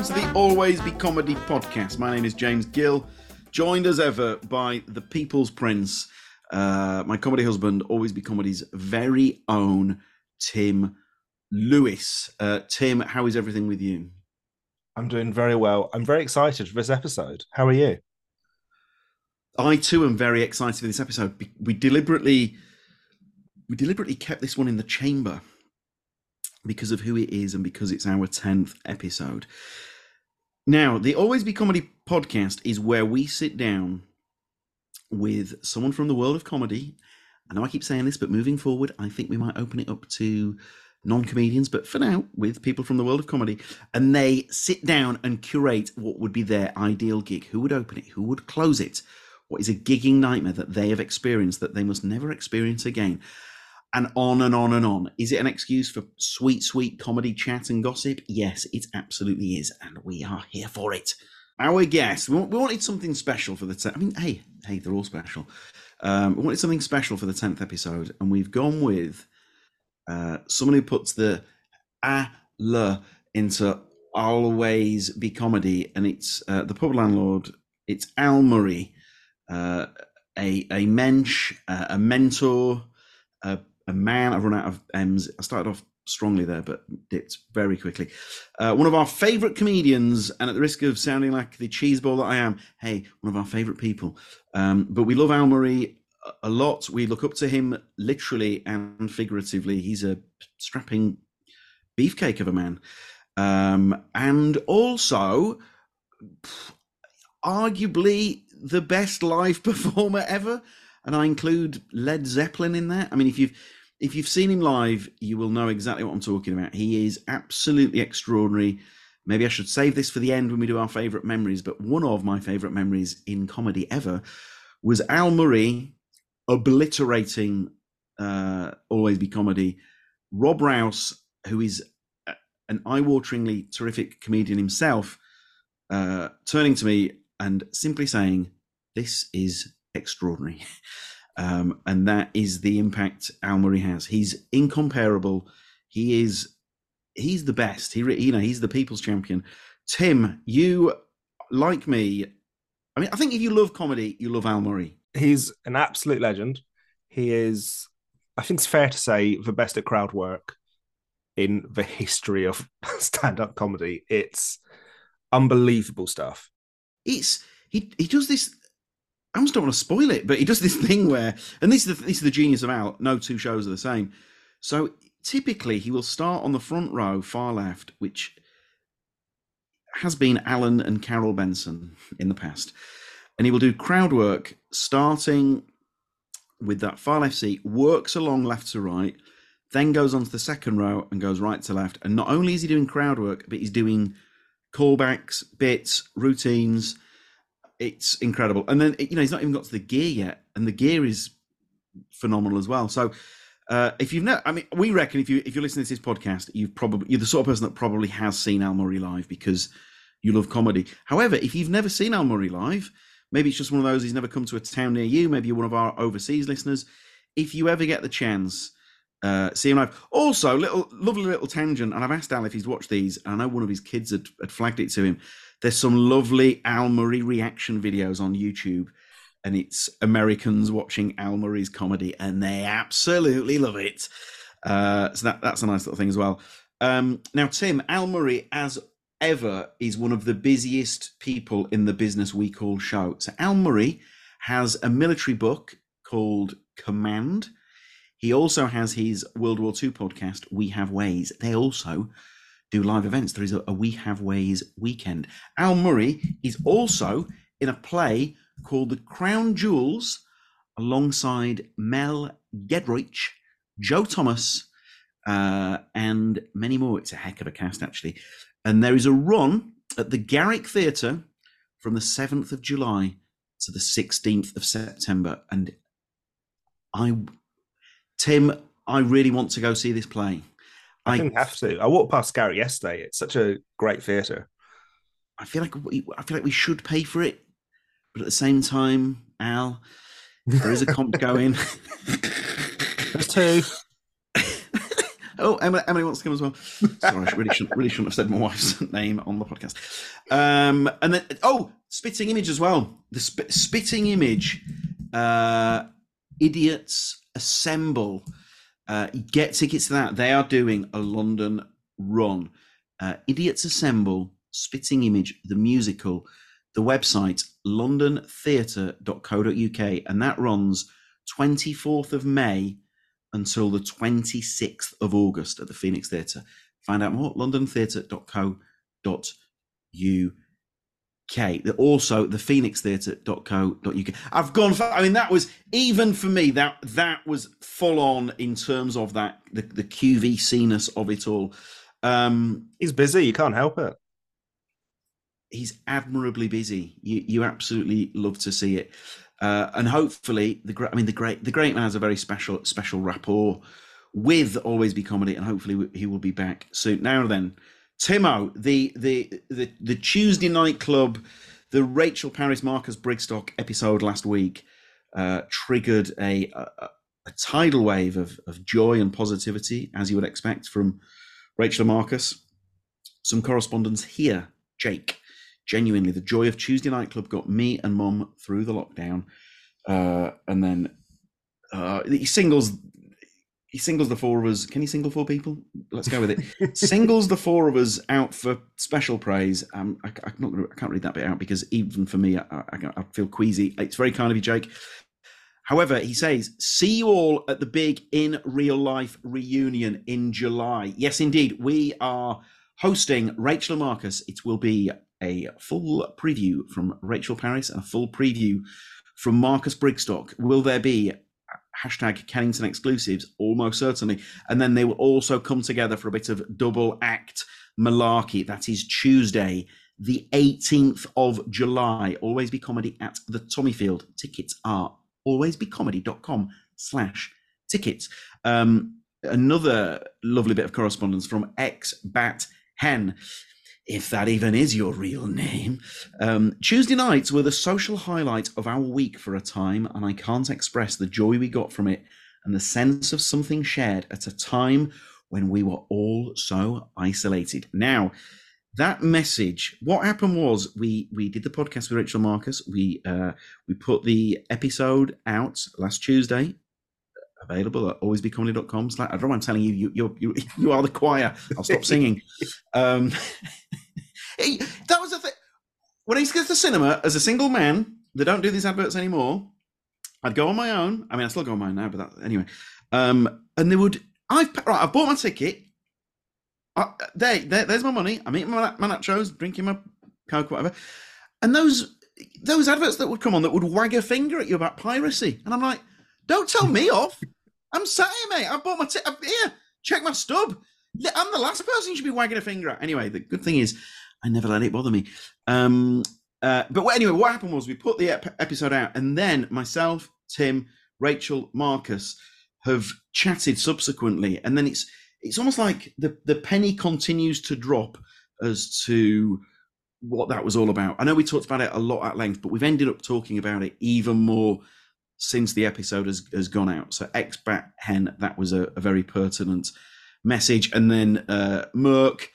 welcome to the Always Be Comedy podcast. My name is James Gill, joined as ever by the People's Prince, uh, my comedy husband, Always Be Comedy's very own Tim Lewis. Uh, Tim, how is everything with you? I'm doing very well. I'm very excited for this episode. How are you? I too am very excited for this episode. We deliberately, we deliberately kept this one in the chamber because of who it is and because it's our 10th episode. Now, the Always Be Comedy podcast is where we sit down with someone from the world of comedy. I know I keep saying this, but moving forward, I think we might open it up to non comedians, but for now, with people from the world of comedy. And they sit down and curate what would be their ideal gig. Who would open it? Who would close it? What is a gigging nightmare that they have experienced that they must never experience again? And on and on and on. Is it an excuse for sweet, sweet comedy chat and gossip? Yes, it absolutely is, and we are here for it. Our guest, we wanted something special for the. Te- I mean, hey, hey, they're all special. Um, we wanted something special for the tenth episode, and we've gone with uh, someone who puts the a le into always be comedy, and it's uh, the pub landlord. It's Al Murray, uh, a a mensch, uh, a mentor, a man. I've run out of M's. I started off strongly there, but dipped very quickly. Uh, one of our favourite comedians, and at the risk of sounding like the cheeseball that I am, hey, one of our favourite people. Um, but we love Al Murray a lot. We look up to him literally and figuratively. He's a strapping beefcake of a man. Um, and also, arguably the best live performer ever. And I include Led Zeppelin in that. I mean, if you've if you've seen him live, you will know exactly what I'm talking about. He is absolutely extraordinary. Maybe I should save this for the end when we do our favourite memories, but one of my favourite memories in comedy ever was Al Murray obliterating uh, Always Be Comedy. Rob Rouse, who is an eye-wateringly terrific comedian himself, uh, turning to me and simply saying, "This is extraordinary." Um, and that is the impact Al Murray has. He's incomparable. He is he's the best. He you know he's the people's champion. Tim, you like me. I mean, I think if you love comedy, you love Al Murray. He's an absolute legend. He is, I think it's fair to say, the best at crowd work in the history of stand-up comedy. It's unbelievable stuff. It's he he does this I almost don't want to spoil it, but he does this thing where, and this is the, this is the genius of Al. No two shows are the same. So typically, he will start on the front row, far left, which has been Alan and Carol Benson in the past, and he will do crowd work starting with that far left seat, works along left to right, then goes on to the second row and goes right to left. And not only is he doing crowd work, but he's doing callbacks, bits, routines it's incredible. And then you know he's not even got to the gear yet, and the gear is phenomenal as well. So uh, if you've not, I mean, we reckon if you if you're listening to this podcast, you've probably you're the sort of person that probably has seen Al Murray live because you love comedy. However, if you've never seen Al Murray live, maybe it's just one of those he's never come to a town near you. Maybe you're one of our overseas listeners. If you ever get the chance, uh, see him live. Also, little lovely little tangent, and I've asked Al if he's watched these. And I know one of his kids had, had flagged it to him. There's some lovely Al Murray reaction videos on YouTube, and it's Americans watching Al Murray's comedy, and they absolutely love it. Uh, so that, that's a nice little thing as well. Um, now, Tim, Al Murray, as ever, is one of the busiest people in the business we call show. So Al Murray has a military book called Command. He also has his World War II podcast, We Have Ways. They also do live events. There is a, a We Have Ways weekend. Al Murray is also in a play called The Crown Jewels alongside Mel Giedroyc, Joe Thomas, uh, and many more. It's a heck of a cast, actually. And there is a run at the Garrick Theatre from the 7th of July to the 16th of September. And I, Tim, I really want to go see this play. I, I didn't have to. I walked past Garrick yesterday. It's such a great theatre. I feel like we, I feel like we should pay for it, but at the same time, Al, there is a comp going. There's two. Oh, Emily, Emily wants to come as well. Sorry, I really shouldn't, really shouldn't have said my wife's name on the podcast. Um, and then, oh, Spitting Image as well. The sp- Spitting Image, uh, Idiots Assemble. Uh, get tickets to that. They are doing a London run. Uh, Idiots Assemble, Spitting Image, the musical, the website, londontheatre.co.uk, and that runs 24th of May until the 26th of August at the Phoenix Theatre. Find out more, londontheatre.co.uk. Also, the phoenixtheatre.co.uk. I've gone for, I mean, that was, even for me, that that was full on in terms of that, the, the QVC-ness of it all. Um, He's busy. You can't help it. he's admirably busy. You you absolutely love to see it, uh, and hopefully the great. I mean the great the great man has a very special special rapport with Always Be Comedy, and hopefully he will be back soon. Now then, Timo, the the the the Tuesday night club, the Rachel Parris Marcus Brigstocke episode last week uh, triggered a, a a tidal wave of of joy and positivity, as you would expect from Rachel Marcus. Some correspondence here, Jake genuinely the joy of tuesday night club got me and mum through the lockdown uh, and then uh, singles he singles the four of us can he single four people let's go with it singles the four of us out for special praise um, I, am not gonna, i can't read that bit out because even for me I, I, I feel queasy it's very kind of you jake However, he says, see you all at the big in real life reunion in July. Yes, indeed. We are hosting Rachel and Marcus. It will be a full preview from Rachel Parris and a full preview from Marcus Brigstocke. Will there be hashtag Kennington exclusives? Almost certainly. And then they will also come together for a bit of double act malarkey. That is Tuesday, the 18th of July. Always be comedy at the Tommyfield. Tickets are alwaysbecomedy.com slash tickets. Um, another lovely bit of correspondence from X Bat Hen if that even is your real name. Um, Tuesday nights were the social highlight of our week for a time, and I can't express the joy we got from it and the sense of something shared at a time when we were all so isolated. Now, that message, what happened was we we did the podcast with Rachel Marcus. We uh, we put the episode out last Tuesday. Available at alwaysbecomedy.com. I don't know I'm telling you, you, you, you, you are the choir. I'll stop singing. Um, that was the thing. When I used to go to the cinema as a single man, they don't do these adverts anymore. I'd go on my own. I mean, I still go on mine now, but that, anyway. Um, and they would. I've right. I've bought my ticket. I, there, there, there's my money. I'm eating my, my nachos, drinking my coke, whatever. And those those adverts that would come on that would wag a finger at you about piracy, and I'm like, don't tell me off. I'm sat here, mate. I bought my ticket. Here, check my stub. I'm the last person you should be wagging a finger at. Anyway, the good thing is, I never let it bother me. Um, uh, but anyway, what happened was we put the ep- episode out, and then myself, Tim, Rachel, Marcus have chatted subsequently, and then it's it's almost like the the penny continues to drop as to what that was all about. I know we talked about it a lot at length, but we've ended up talking about it even more since the episode has, has gone out. So expat hen, that was a, a very pertinent message, and then uh, Merck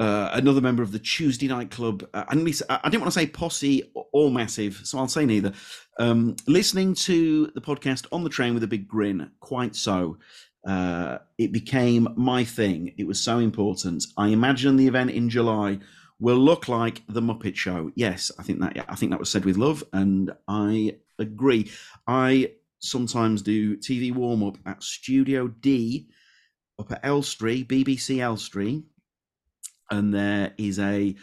uh, another member of the Tuesday Night Club. Uh, and I didn't want to say posse or massive, so I'll say neither. Um, listening to the podcast on the train with a big grin, quite so. Uh, it became my thing. It was so important. I imagine the event in July will look like the Muppet Show. Yes, I think that. Yeah, I think that was said with love, and I agree. I sometimes do TV warm up at Studio D up at Elstree, BBC Elstree and there is a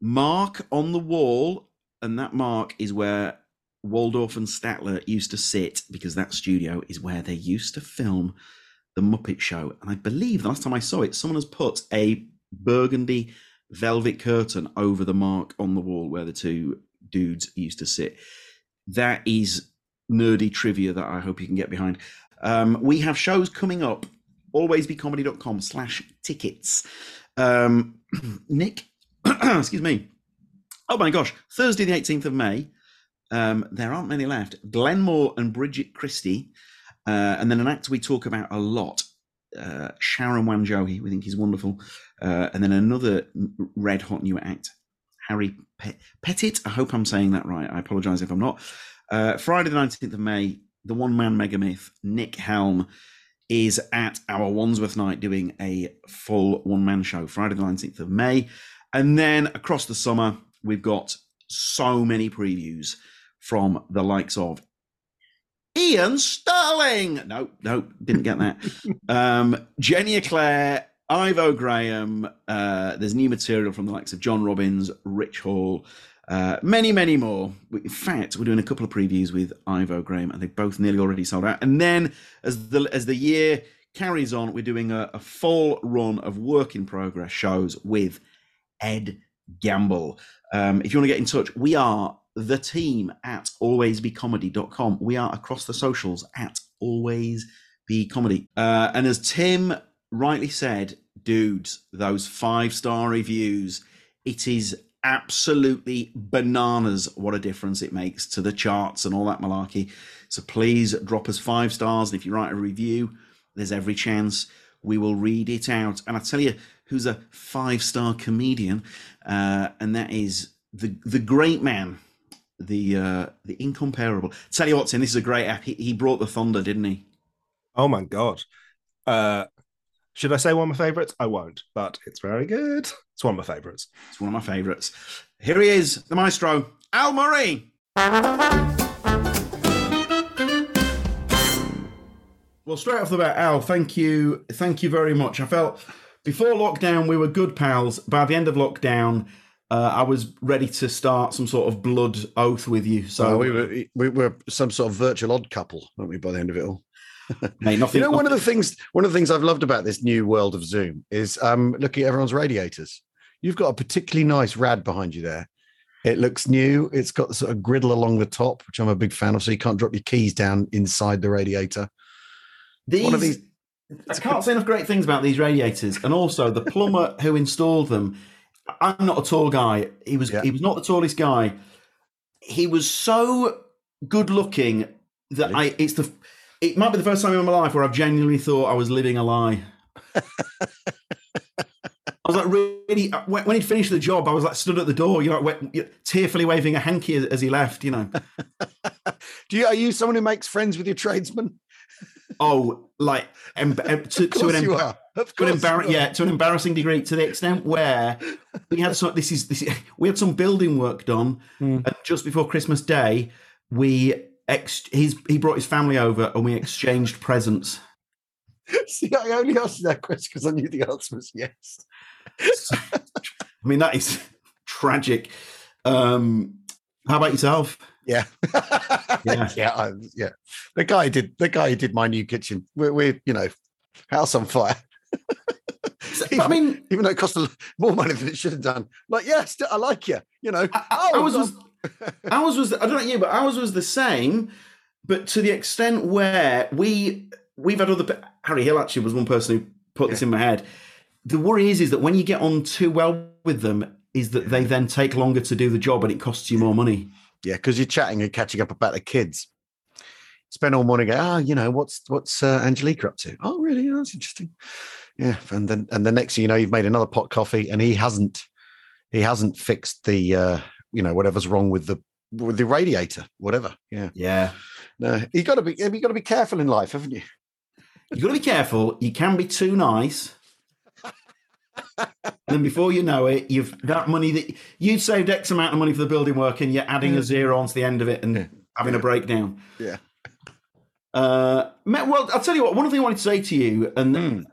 mark on the wall, and that mark is where Waldorf and Statler used to sit because that studio is where they used to film the Muppet Show. And I believe the last time I saw it, someone has put a burgundy velvet curtain over the mark on the wall where the two dudes used to sit. That is nerdy trivia that I hope you can get behind. Um, we have shows coming up. Alwaysbecomedy.com slash tickets. Um, Nick, excuse me. Oh my gosh, Thursday, the 18th of May. Um, there aren't many left. Glenn Moore and Bridget Christie. Uh, and then an act we talk about a lot. uh, Sharon Wanjohi, we think he's wonderful. Uh, and then another red hot new act, Harry Pe- Pettit. I hope I'm saying that right. I apologize if I'm not. Uh, Friday, the 19th of May, the one man mega myth, Nick Helm, is at our Wandsworth night doing a full one man show, Friday, the 19th of May. And then across the summer, we've got so many previews from the likes of Ian Stirling. No, no, didn't get that. um, Jenny Eclair, Ivo Graham. Uh, there's new material from the likes of John Robins, Rich Hall, uh, many, many more. In fact, we're doing a couple of previews with Ivo Graham, and they both nearly already sold out. And then, as the as the year carries on, we're doing a, a full run of work in progress shows with Ed Gamble. Um, if you want to get in touch, we are the team at alwaysbecomedy.com. We are across the socials at alwaysbecomedy. Uh, and as Tim rightly said, dudes, those five star reviews, it is absolutely bananas what a difference it makes to the charts and all that malarkey. So please drop us five stars. And if you write a review, there's every chance we will read it out. And I tell you who's a five star comedian, uh, and that is the the great man, the uh, the incomparable. Tell you what, Tim, this is a great app. He, he brought the thunder, didn't he? Oh my god. Uh, should I say one of my favorites? I won't, but it's very good. It's one of my favorites. It's one of my favorites. Here he is, the maestro, Al Murray. Well, straight off the bat, Al, thank you, thank you very much. I felt before lockdown we were good pals. By the end of lockdown, uh, I was ready to start some sort of blood oath with you. So So we were we were some sort of virtual odd couple, weren't we? By the end of it all, mate, nothing. you know, one of the things one of the things I've loved about this new world of Zoom is um, looking at everyone's radiators. You've got a particularly nice rad behind you there. It looks new. It's got the sort of griddle along the top, which I'm a big fan of. So you can't drop your keys down inside the radiator. these, one of these- I can't say enough great things about these radiators, and also the plumber who installed them. I'm not a tall guy. He was Yeah. he was not the tallest guy. He was so good looking that I it's the it might be the first time in my life where I've genuinely thought I was living a lie. I was like really when when he'd finished the job, I was like stood at the door, you know, wa- tearfully waving a hanky as, as he left. You know, Do you are you someone who makes friends with your tradesmen? oh, like em- em- to, Of to an you. Of to an course you embar- are. yeah, to an embarrassing degree, to the extent where we had some. This is this. Is, we had some building work done, Hmm. and just before Christmas Day, we ex- he's he brought his family over, and we exchanged presents. See, I only asked that question because I knew the answer was yes. I mean, that is tragic. Um, how about yourself? Yeah, Yeah. yeah, I, yeah. The guy did. The guy who did my new kitchen. We're, we're you know, house on fire. I mean, Even though it cost more money than it should have done. Like, yes, I like you. You know, I- oh, ours was God. Ours was I don't know you, but ours was the same, but to the extent where we we've had other Harry Hill actually was one person who put this in my head. The worry is is that when you get on too well with them, is that they then take longer to do the job and it costs you more money. yeah, because you're chatting and catching up about the kids. Spend all morning. Go, oh, you know, what's what's uh, Angelica up to? Oh, really? Oh, that's interesting. Yeah, and then and the next thing you know, you've made another pot coffee, and he hasn't he hasn't fixed the uh, you know whatever's wrong with the with the radiator, whatever. Yeah, Yeah. no, you got to be you got to be careful in life, haven't you? You've got to be careful. You can be too nice. and then before you know it, you've that money that you've saved X amount of money for the building work and you're adding a zero onto the end of it and Yeah. having a breakdown. Yeah. Uh, well, I'll tell you what. One thing I wanted to say to you, and Mm.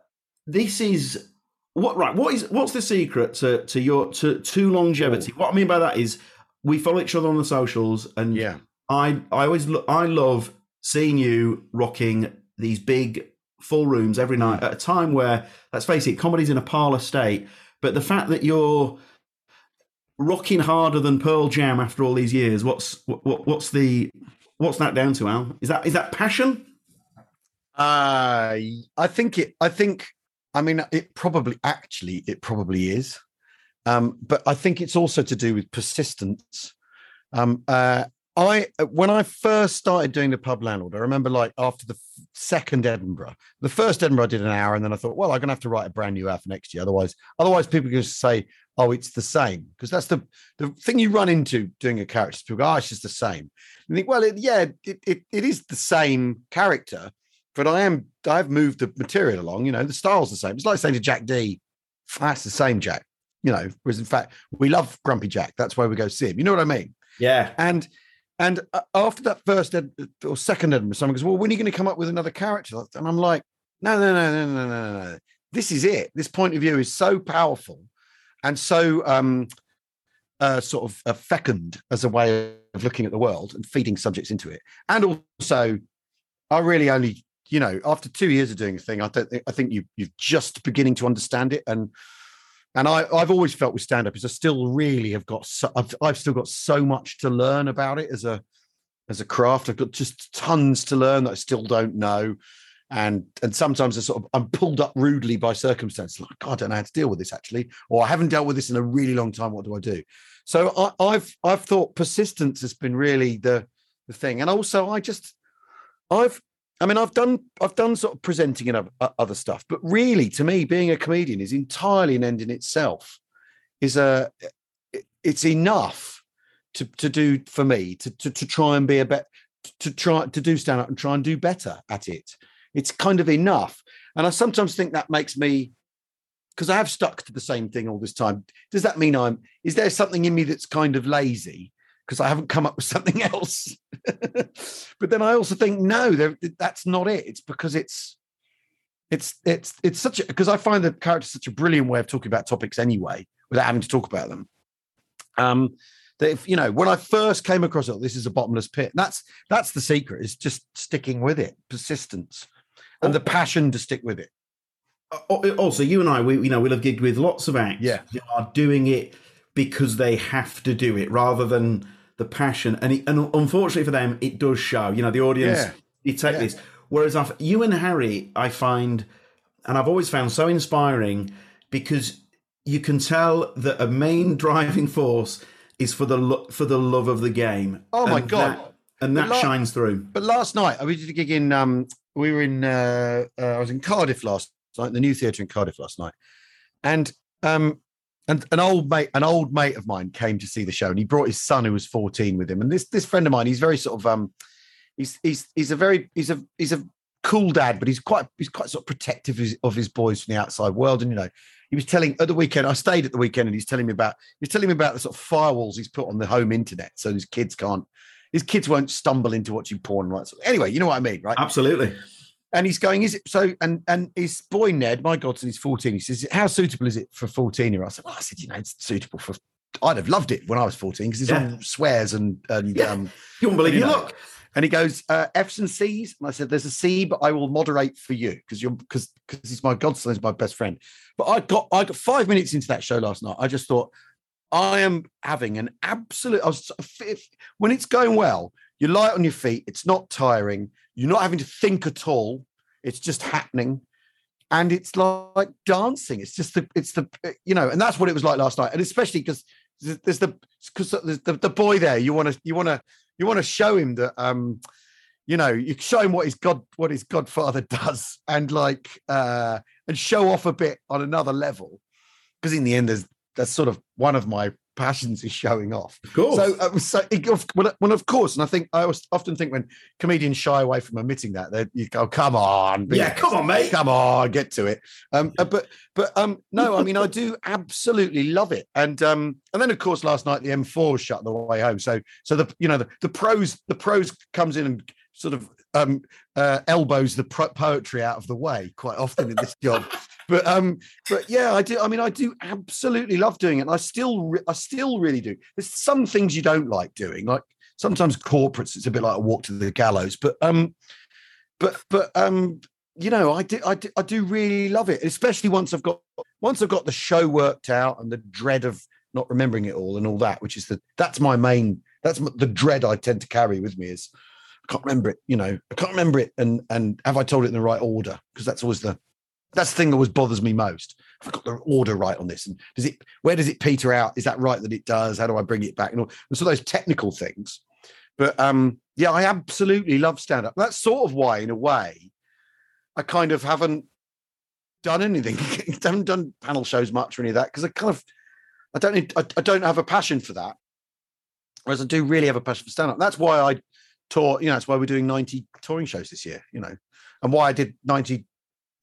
this is what right. What is what's the secret to to your to to longevity? What I mean by that is we follow each other on the socials, and Yeah, I I always lo- I love seeing you rocking these big full rooms every night at a time where let's face it, comedy's in a parlor state. But the fact that you're rocking harder than Pearl Jam after all these years, what's what, what's the what's that down to, Al? Is that is that passion? uh, I think it. I think. I mean, it probably actually it probably is, um, but I think it's also to do with persistence. Um, uh, I when I first started doing the pub landlord, I remember like after the second Edinburgh, the first Edinburgh I did an hour, and then I thought, well, I'm gonna have to write a brand new hour for next year. Otherwise, otherwise people are going to say, oh, it's the same because that's the the thing you run into doing a character. People go, oh, it's just the same. You think, well, it, yeah, it, it it is the same character, but I am I've moved the material along. You know, the style's the same. It's like saying to Jack Dee, that's the same Jack. You know, whereas in fact we love Grumpy Jack. That's why we go see him. You know what I mean? Yeah. And and uh, after that first ed, or second Edinburgh, someone goes, "Well, when are you going to come up with another character?" And I'm like, "No, no, no, no, no, no, no. This is it. This point of view is so powerful and so um, uh, sort of uh, fecund as a way of looking at the world and feeding subjects into it. And also, I really only, you know, after two years of doing a thing, I don't think I think you you're just beginning to understand it and." And I, I've always felt with stand up is I still really have got so I've, I've still got so much to learn about it as a as a craft. I've got just tons to learn that I still don't know. And and sometimes I sort of I'm pulled up rudely by circumstances like God, I don't know how to deal with this actually, or I haven't dealt with this in a really long time. What do I do? So I, I've I've thought persistence has been really the the thing. And also I just I've I mean, I've done I've done sort of presenting and uh, other stuff, but really, to me, being a comedian is entirely an end in itself. Is a it's enough to to do for me to to, to try and be a bet to try to do stand up and try and do better at it. It's kind of enough, and I sometimes think that makes me because I have stuck to the same thing all this time. Does that mean I'm? Is there something in me that's kind of lazy? Because I haven't come up with something else. but then I also think no, that's not it. It's because it's it's it's it's such a because I find the character such a brilliant way of talking about topics anyway without having to talk about them. Um, that if you know when I first came across it, this is a bottomless pit. That's that's the secret is just sticking with it, persistence, and the passion to stick with it. Also, you and I, we you know we'll have gigged with lots of acts. Yeah, are doing it because they have to do it rather than the passion, and it, and unfortunately for them, it does show. You know, the audience yeah. detect yeah. this. Whereas I've, you and Harry, I find, and I've always found so inspiring because you can tell that a main driving force is for the lo- for the love of the game. Oh my and god! That, and that la- shines through. But last night, I did a gig in. Um, we were in. Uh, uh, I was in Cardiff last night, the new theatre in Cardiff last night, and um, and an old mate, an old mate of mine came to see the show, and he brought his son who was 14 with him. And this this friend of mine, he's very sort of um, he's he's he's a very he's a he's a cool dad, but he's quite he's quite sort of protective of his, of his boys from the outside world. And you know, he was telling at the weekend. I stayed at the weekend, and he's telling me about he's telling me about the sort of firewalls he's put on the home internet, so his kids can't his kids won't stumble into watching porn. Right. So anyway, you know what I mean, right? Absolutely. And he's going, is it so? And and his boy Ned, my godson, he's 14. He says, How suitable is it for 14 year old? I said, Well, I said, you know, it's suitable for I'd have loved it when I was 14 because it's yeah. all swears and and yeah. um you won't believe you look. And he goes, uh, F's and C's. And I said, There's a C, but I will moderate for you because you're because because he's my godson, he's my best friend. But I got I got five minutes into that show last night. I just thought, I am having an absolute I was when it's going well, you're light on your feet, it's not tiring, you're not having to think at all. It's just happening. And it's like dancing. It's just the, it's the, you know, and that's what it was like last night. And especially because there's the, because the, the boy there. You want to, you want to, you want to show him that, um, you know, you show him what his god, what his godfather does, and like, uh, and show off a bit on another level. Because in the end, there's that's sort of one of my passions is showing off. Of course. So, uh, so it, well, well, of course, and I think I often think when comedians shy away from admitting that, they you go, "Come on, yeah, come on, mate, come on, get to it." Um, uh, but but um, no, I mean, I do absolutely love it, and um, and then of course, last night the M4 was shut the way home, so so the you know the, the pros the pros comes in and sort of um, uh, elbows the poetry out of the way quite often in this job. but um, but yeah, I do. I mean, I do absolutely love doing it. And I still, re- I still really do. There's some things you don't like doing, like sometimes corporates. It's a bit like a walk to the gallows. But um, but but um, you know, I do, I do, I do really love it, especially once I've got once I've got the show worked out and the dread of not remembering it all and all that, which is the that's my main that's the dread I tend to carry with me is I can't remember it. You know, I can't remember it, and and have I told it in the right order? Because that's always the that's the thing that always bothers me most. Have I got the order right on this? And does it where does it peter out? Is that right that it does? How do I bring it back? And, all, and so those technical things. But um, yeah, I absolutely love stand up. That's sort of why, in a way, I kind of haven't done anything. I haven't done panel shows much or any of that because I kind of I don't need, I, I don't have a passion for that. Whereas I do really have a passion for stand up. That's why I tour, you know, that's why we're doing 90 touring shows this year, you know, and why I did 90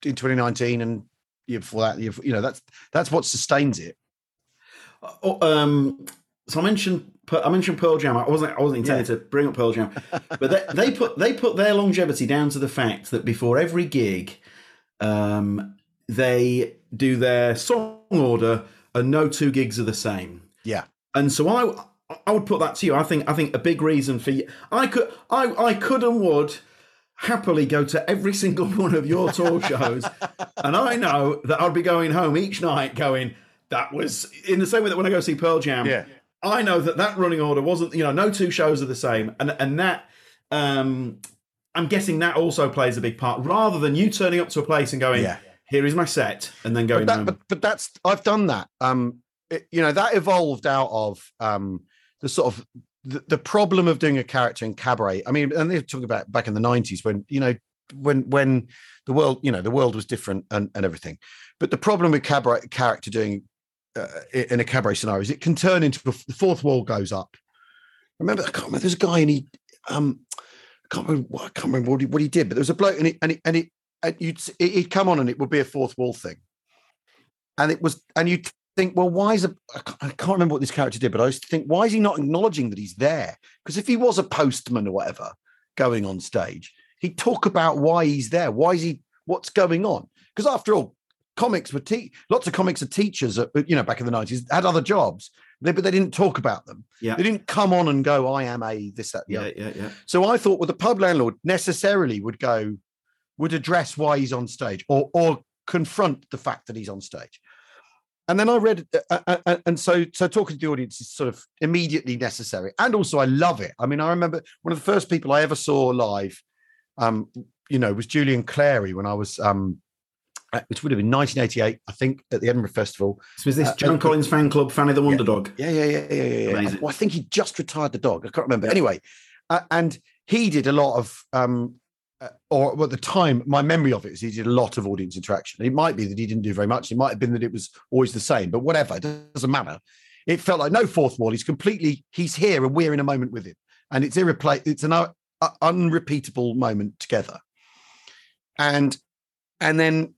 in 2019 and year before that, year, you know, that's that's what sustains it. Oh, um, so I mentioned I mentioned Pearl Jam. I wasn't I wasn't intending yeah. to bring up Pearl Jam, but they, they, put they put their longevity down to the fact that before every gig, um, they do their song order, and no two gigs are the same. Yeah, and so I I would put that to you. I think I think a big reason for you. I could I I could and would happily go to every single one of your tour shows, and I know that I'd be going home each night going. That was in the same way that when I go see Pearl Jam, yeah. I know that that running order wasn't. You know, no two shows are the same, and and that. Um, I'm guessing that also plays a big part, rather than you turning up to a place and going, yeah. "Here is my set," and then going but that, home. But, but that's I've done that. Um, it, you know, that evolved out of um the sort of the, the problem of doing a character in cabaret. I mean, and they're talking about back in the nineties when you know when when the world you know the world was different and, and everything. But the problem with cabaret character doing uh, in a cabaret scenario is it can turn into the fourth wall goes up. remember, I can't remember. There's a guy and he um I can't remember. I can't remember what he, what he did, but there was a bloke and it and it and it and you'd he'd come on and it would be a fourth wall thing, and it was and you think, well, why is a I can't remember what this character did, but I used to think, why is he not acknowledging that he's there? Because if he was a postman or whatever going on stage, he'd talk about why he's there. Why is he? What's going on? Because after all, comics were te- lots of comics are teachers. At, you know, back in the nineties, had other jobs, they, but they didn't talk about them. Yeah, they didn't come on and go, "I am a this that." Yeah, yeah, yeah. So I thought, well, the pub landlord necessarily would go, would address why he's on stage, or or confront the fact that he's on stage and then I read, uh, uh, uh, and so so talking to the audience is sort of immediately necessary, and also I love it. I mean, I remember one of the first people I ever saw live, um, you know, was Julian Clary when I was, um, which would have been 1988, I think, at the Edinburgh Festival. So was this uh, Collins fan club, Fanny the Wonder yeah, Dog? Yeah, yeah, yeah, yeah, yeah. yeah. Well, I think he just retired the dog. I can't remember. Anyway, uh, and he did a lot of um, uh, or at the time, my memory of it is he did a lot of audience interaction. It might be that he didn't do very much. It might have been that it was always the same, but whatever, it doesn't matter. It felt like no fourth wall. He's completely, he's here and we're in a moment with him. And it's irreplaceable. It's an uh, unrepeatable moment together. And, and then,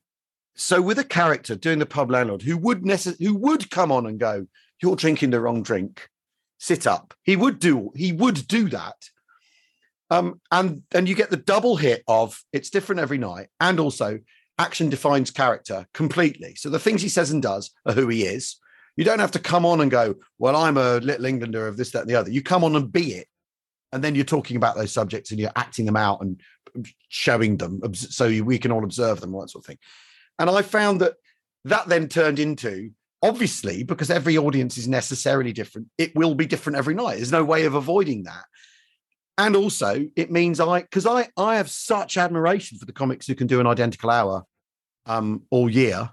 so with a character doing the pub landlord who would necess- who would come on and go, you're drinking the wrong drink, sit up. He would do, he would do that um, and and you get the double hit of it's different every night, and also action defines character completely. So the things he says and does are who he is. You don't have to come on and go, well, I'm a little Englander of this, that, and the other. You come on and be it. And then you're talking about those subjects and you're acting them out and showing them so we can all observe them, all that sort of thing. And I found that that then turned into obviously because every audience is necessarily different, it will be different every night. There's no way of avoiding that and also it means I because I I have such admiration for the comics who can do an identical hour um, all year,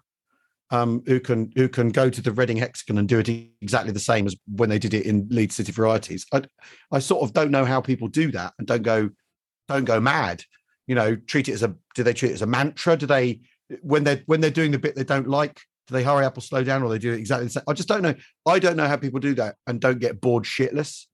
um, who can who can go to the Reading Hexagon and do it exactly the same as when they did it in Leeds City Varieties. I I sort of don't know how people do that and don't go don't go mad. You know, treat it as a do they treat it as a mantra? Do they when they're when they're doing the bit they don't like? Do they hurry up or slow down, or they do it exactly the same? I just don't know. I don't know how people do that and don't get bored shitless.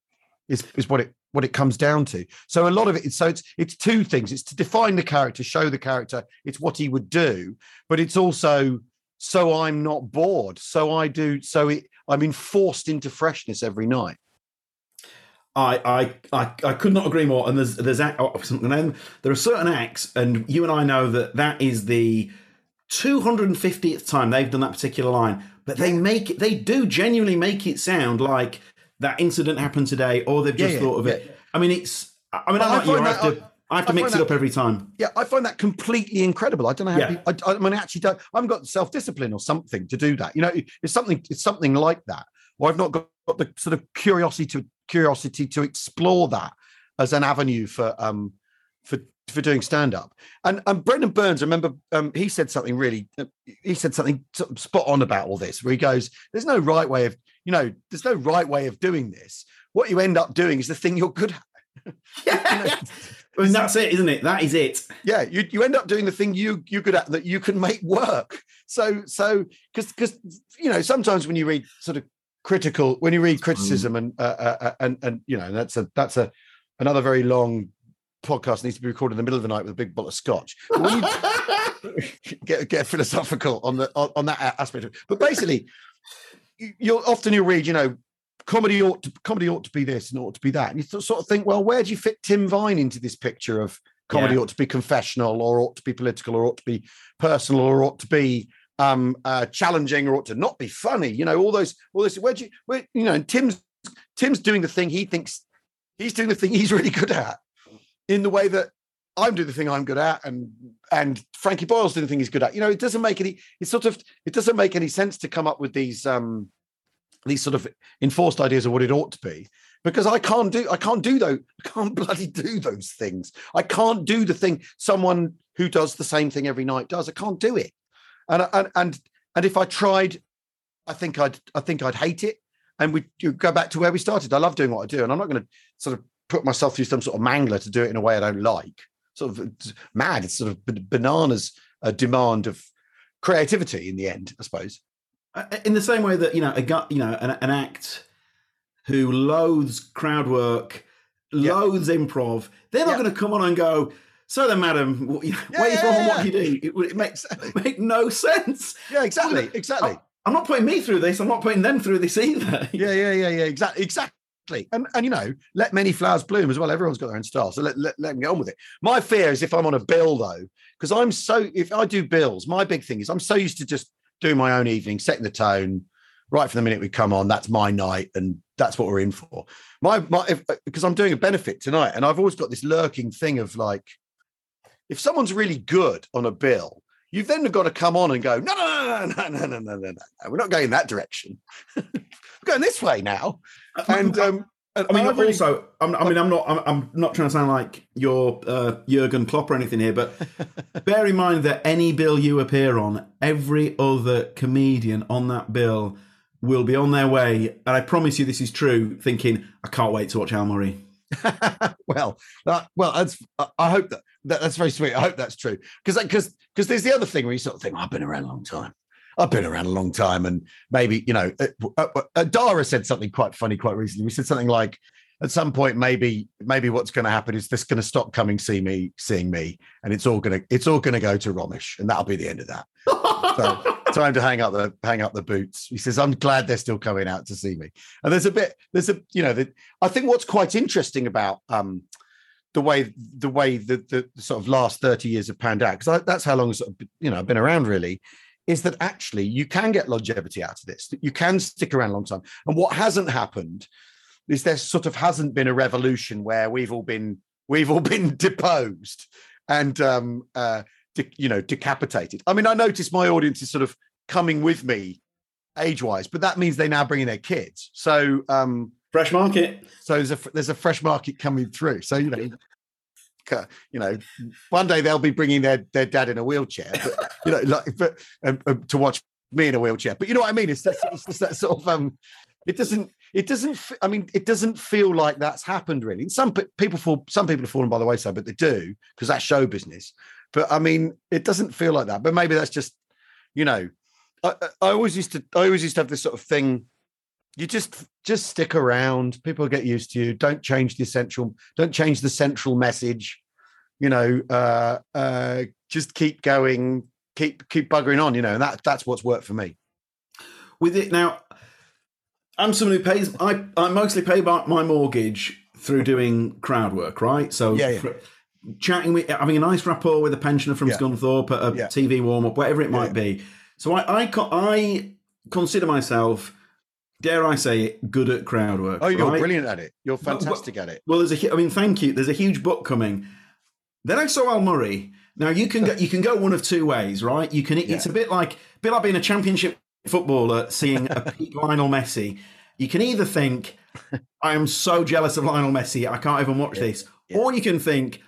Is is what it what it comes down to. So a lot of it so it's it's two things. It's to define the character, show the character, it's what he would do, but it's also so I'm not bored. So I do so it I'm enforced into freshness every night. I, I I I could not agree more. And there's there's oh, something. There are certain acts, and you and I know that that is the 250th time they've done that particular line. But they make it. They do genuinely make it sound like that incident happened today, or they've just yeah, thought of it. I mean, it's. I mean, I, like you. I have to. I have to mix it that, up every time. Yeah, I find that completely incredible. I don't know how. Yeah. People, I, I, mean, I actually don't. I haven't got self discipline or something to do that. You know, it's something. It's something like that. Or I've not got, got the sort of curiosity to curiosity to explore that as an avenue for um for for doing stand up. And and Brendon Burns, I remember um, he said something really. He said something spot on about all this, where he goes, "There's no right way of you know, there's no right way of doing this. What you end up doing is the thing you're good at. Yeah, I mean, that's it, isn't it? That is it. Yeah, you, you end up doing the thing you you're good at that you can make work. So so because because you know sometimes when you read sort of critical when you read criticism and uh, uh, uh, and and you know that's a that's a another very long podcast needs to be recorded in the middle of the night with a big bottle of scotch. When you get get philosophical on the on, on that aspect of it. But basically, you- you'll often you read, you know, comedy ought to comedy ought to be this and ought to be that, and you sort of think, well, where do you fit Tim Vine into this picture of comedy Yeah. ought to be confessional or ought to be political or ought to be personal or ought to be um uh challenging or ought to not be funny you know all those all this where do you where you know and tim's tim's doing the thing he thinks he's doing the thing he's really good at in the way that i'm doing the thing i'm good at and and frankie boyle's doing the thing he's good at you know it doesn't make any it's sort of it doesn't make any sense to come up with these um these sort of enforced ideas of what it ought to be because I can't do I can't do those I can't bloody do those things. I can't do the thing someone who does the same thing every night does. I can't do it. And and and and if I tried, I think I'd I think I'd hate it. And we go back to where we started. I love doing what I do, and I'm not going to sort of put myself through some sort of mangler to do it in a way I don't like. Sort of mad. It's sort of bananas a demand of creativity in the end, I suppose. Uh, In the same way that you know a you know an, an act who loathes crowd work, Yeah. loathes improv, they're not Yeah. going to come on and go. So then, madam, what, you- Yeah, where you from and what do you do? It, it makes make no sense. Yeah, exactly, exactly. I'm not putting me through this. I'm not putting them through this either. yeah, yeah, yeah, yeah. Exactly, exactly. And and you know, let many flowers bloom as well. Everyone's got their own style, so let, let, let them get on with it. My fear is if I'm on a bill though, because I'm so if I do bills, my big thing is I'm so used to just doing my own evening, setting the tone right from the minute we come on. That's my night, and that's what we're in for. My my because uh, I'm doing a benefit tonight, and I've always got this lurking thing of like, if someone's really good on a bill. You've then got to come on and go, no, no, no, no, no, no, no, no, no, no. We're not going that direction. we're going this way now. And um, I mean, I've really- also, I'm, I mean, I'm not, I'm, I'm not trying to sound like you're uh, Jurgen Klopp or anything here, but bear in mind that any bill you appear on, every other comedian on that bill will be on their way, and I promise you, this is true. Thinking, I can't wait to watch Al Murray. well, that, well, that's. I- I hope that, that that's very sweet. I hope that's true because because because there's the other thing where you sort of think, "Oh, I've been around a long time. I've been around a long time, and maybe you know, uh, uh, uh, Dara said something quite funny quite recently. We said something like, at some point, maybe maybe what's going to happen is this going to stop coming see me, seeing me, and it's all to it's all to go to Romesh, and that'll be the end of that. So time to hang up the hang up the boots. He says, "I'm glad they're still coming out to see me." And there's a bit, there's a, you know, the, I think what's quite interesting about um, the way the way the, the sort of last thirty years have panned out, because that's how long sort of, you know I've been around really, is that actually you can get longevity out of this. That you can stick around a long time. And what hasn't happened is there sort of hasn't been a revolution where we've all been we've all been deposed and um, uh, de- you know decapitated. I mean, I notice my audience is sort of coming with me age wise, but that means they now bring in their kids. So um, Fresh market. so there's a there's a fresh market coming through. So you know, you know, one day they'll be bringing their their dad in a wheelchair, but you know, like but um, um, to watch me in a wheelchair. But you know what I mean? It's that, it's just that sort of um, it doesn't it doesn't i mean it doesn't feel like that's happened really. Some people fall some people have fallen by the wayside, but they do because that's show business. But I mean, it doesn't feel like that. But maybe that's just you know. I, I always used to I always used to have this sort of thing you just just stick around people get used to you don't change the essential don't change the central message you know uh uh just keep going keep keep buggering on you know and that that's what's worked for me with it now i'm someone who pays i i mostly pay my, my mortgage through doing crowd work right so Yeah, yeah. Chatting with having a nice rapport with a pensioner from Yeah. scunthorpe at a Yeah. tv warm-up whatever it might Yeah. be so i i i consider myself dare i say it good at crowd work oh you're right? brilliant at it you're well- fantastic at it Well, there's a, I mean, thank you. There's a huge book coming. Then I saw Al Murray. Now you can go. You can go one of two ways, right? You can. It's a bit like a bit like being a championship footballer seeing a peak Lionel Messi. You can either think, "I am so jealous of Lionel Messi, I can't even watch this," or you can think,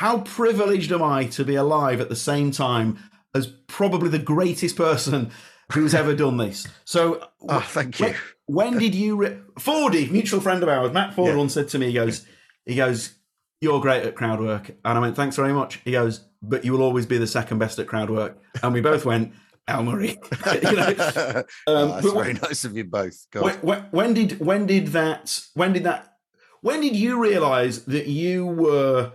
"How privileged am I to be alive at the same time as probably the greatest person who's ever done this?" So, oh thank when, you when did you re- Fordy, mutual friend of ours, Matt Forde, Yeah. once said to me, he goes, He goes, "You're great at crowd work," and I went, "Thanks very much." He goes, "But you will always be the second best at crowd work," and we both went, "Al Murray." you know, Oh, um, that's but very nice of you both. When, when, when did when did that when did that when did you realize that you were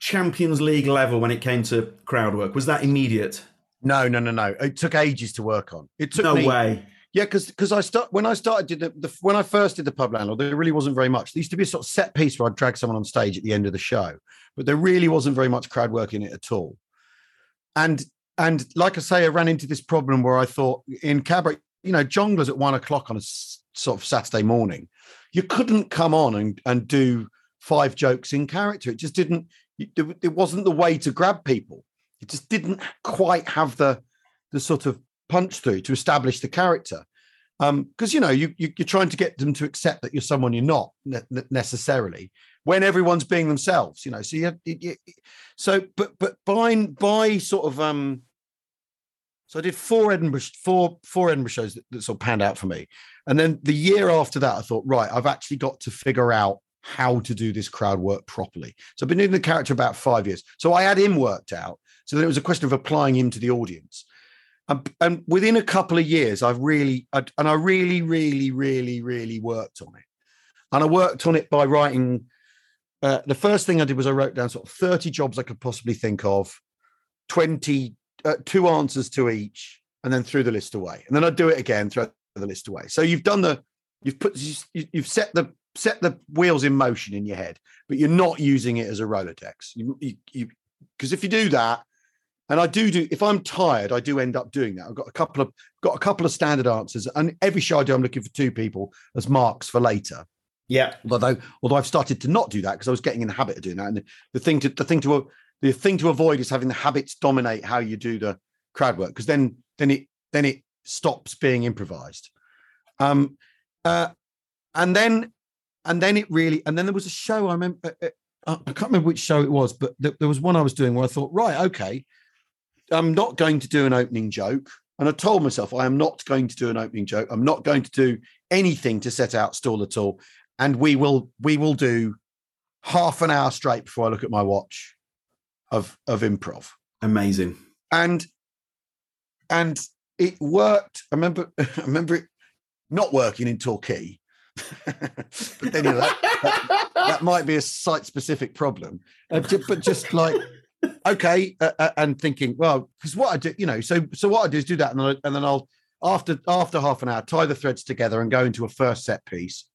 Champions League level when it came to crowd work? Was that immediate? No, no, no, no. It took ages to work on. It took No me, way. Yeah, because because I start when I started did the, the when I first did the pub landlord, there really wasn't very much. There used to be a sort of set piece where I'd drag someone on stage at the end of the show, but there really wasn't very much crowd work in it at all. And and like I say, I ran into this problem where I thought in cabaret, you know, Jongleurs at one o'clock on a sort of Saturday morning, you couldn't come on and and do five jokes in character. It just didn't. It wasn't the way to grab people. It just didn't quite have the the sort of punch through to establish the character um because you know you, you you're trying to get them to accept that you're someone you're not ne- ne- necessarily when everyone's being themselves you know so you, you so but but by by sort of um so I did four Edinburgh four four Edinburgh shows that, that sort of panned out for me and then the year after that I thought right I've actually got to figure out how to do this crowd work properly so I've been doing the character about five years so I had him worked out so then it was a question of applying him to the audience and, and within a couple of years, I've really, I, and I really, really, really, really worked on it. And I worked on it by writing. Uh, the first thing I did was I wrote down sort of 30 jobs I could possibly think of, 20, uh, two answers to each, and then threw the list away. And then I'd do it again, throw the list away. So you've done the, you've put, you- you've set the, set the wheels in motion in your head, but you're not using it as a Rolodex. You, you, you, because if you do that, and I do do if I'm tired, I do end up doing that. I've got a couple of got a couple of standard answers, and every show I do, I'm looking for two people as marks for later. Yeah. Although although I've started to not do that because I was getting in the habit of doing that. And the, the thing to the thing to the thing to avoid is having the habits dominate how you do the crowd work because then then it then it stops being improvised. Um, uh, and then and then it really and then there was a show I remember. uh, uh, I can't remember which show it was, but th- there was one I was doing where I thought, right, okay, I'm not going to do an opening joke. And I told myself, I am not going to do an opening joke. I'm not going to do anything to set out stall at all. And we will we will do half an hour straight before I look at my watch of of improv. Amazing. And and it worked. I remember I remember it not working in Torquay. But know, that, that, might be a site specific problem. Uh, but just like okay, uh, uh, and thinking, well, because what I do, you know, so so what I do is do that, and then, I, and then I'll after after half an hour tie the threads together and go into a first set piece,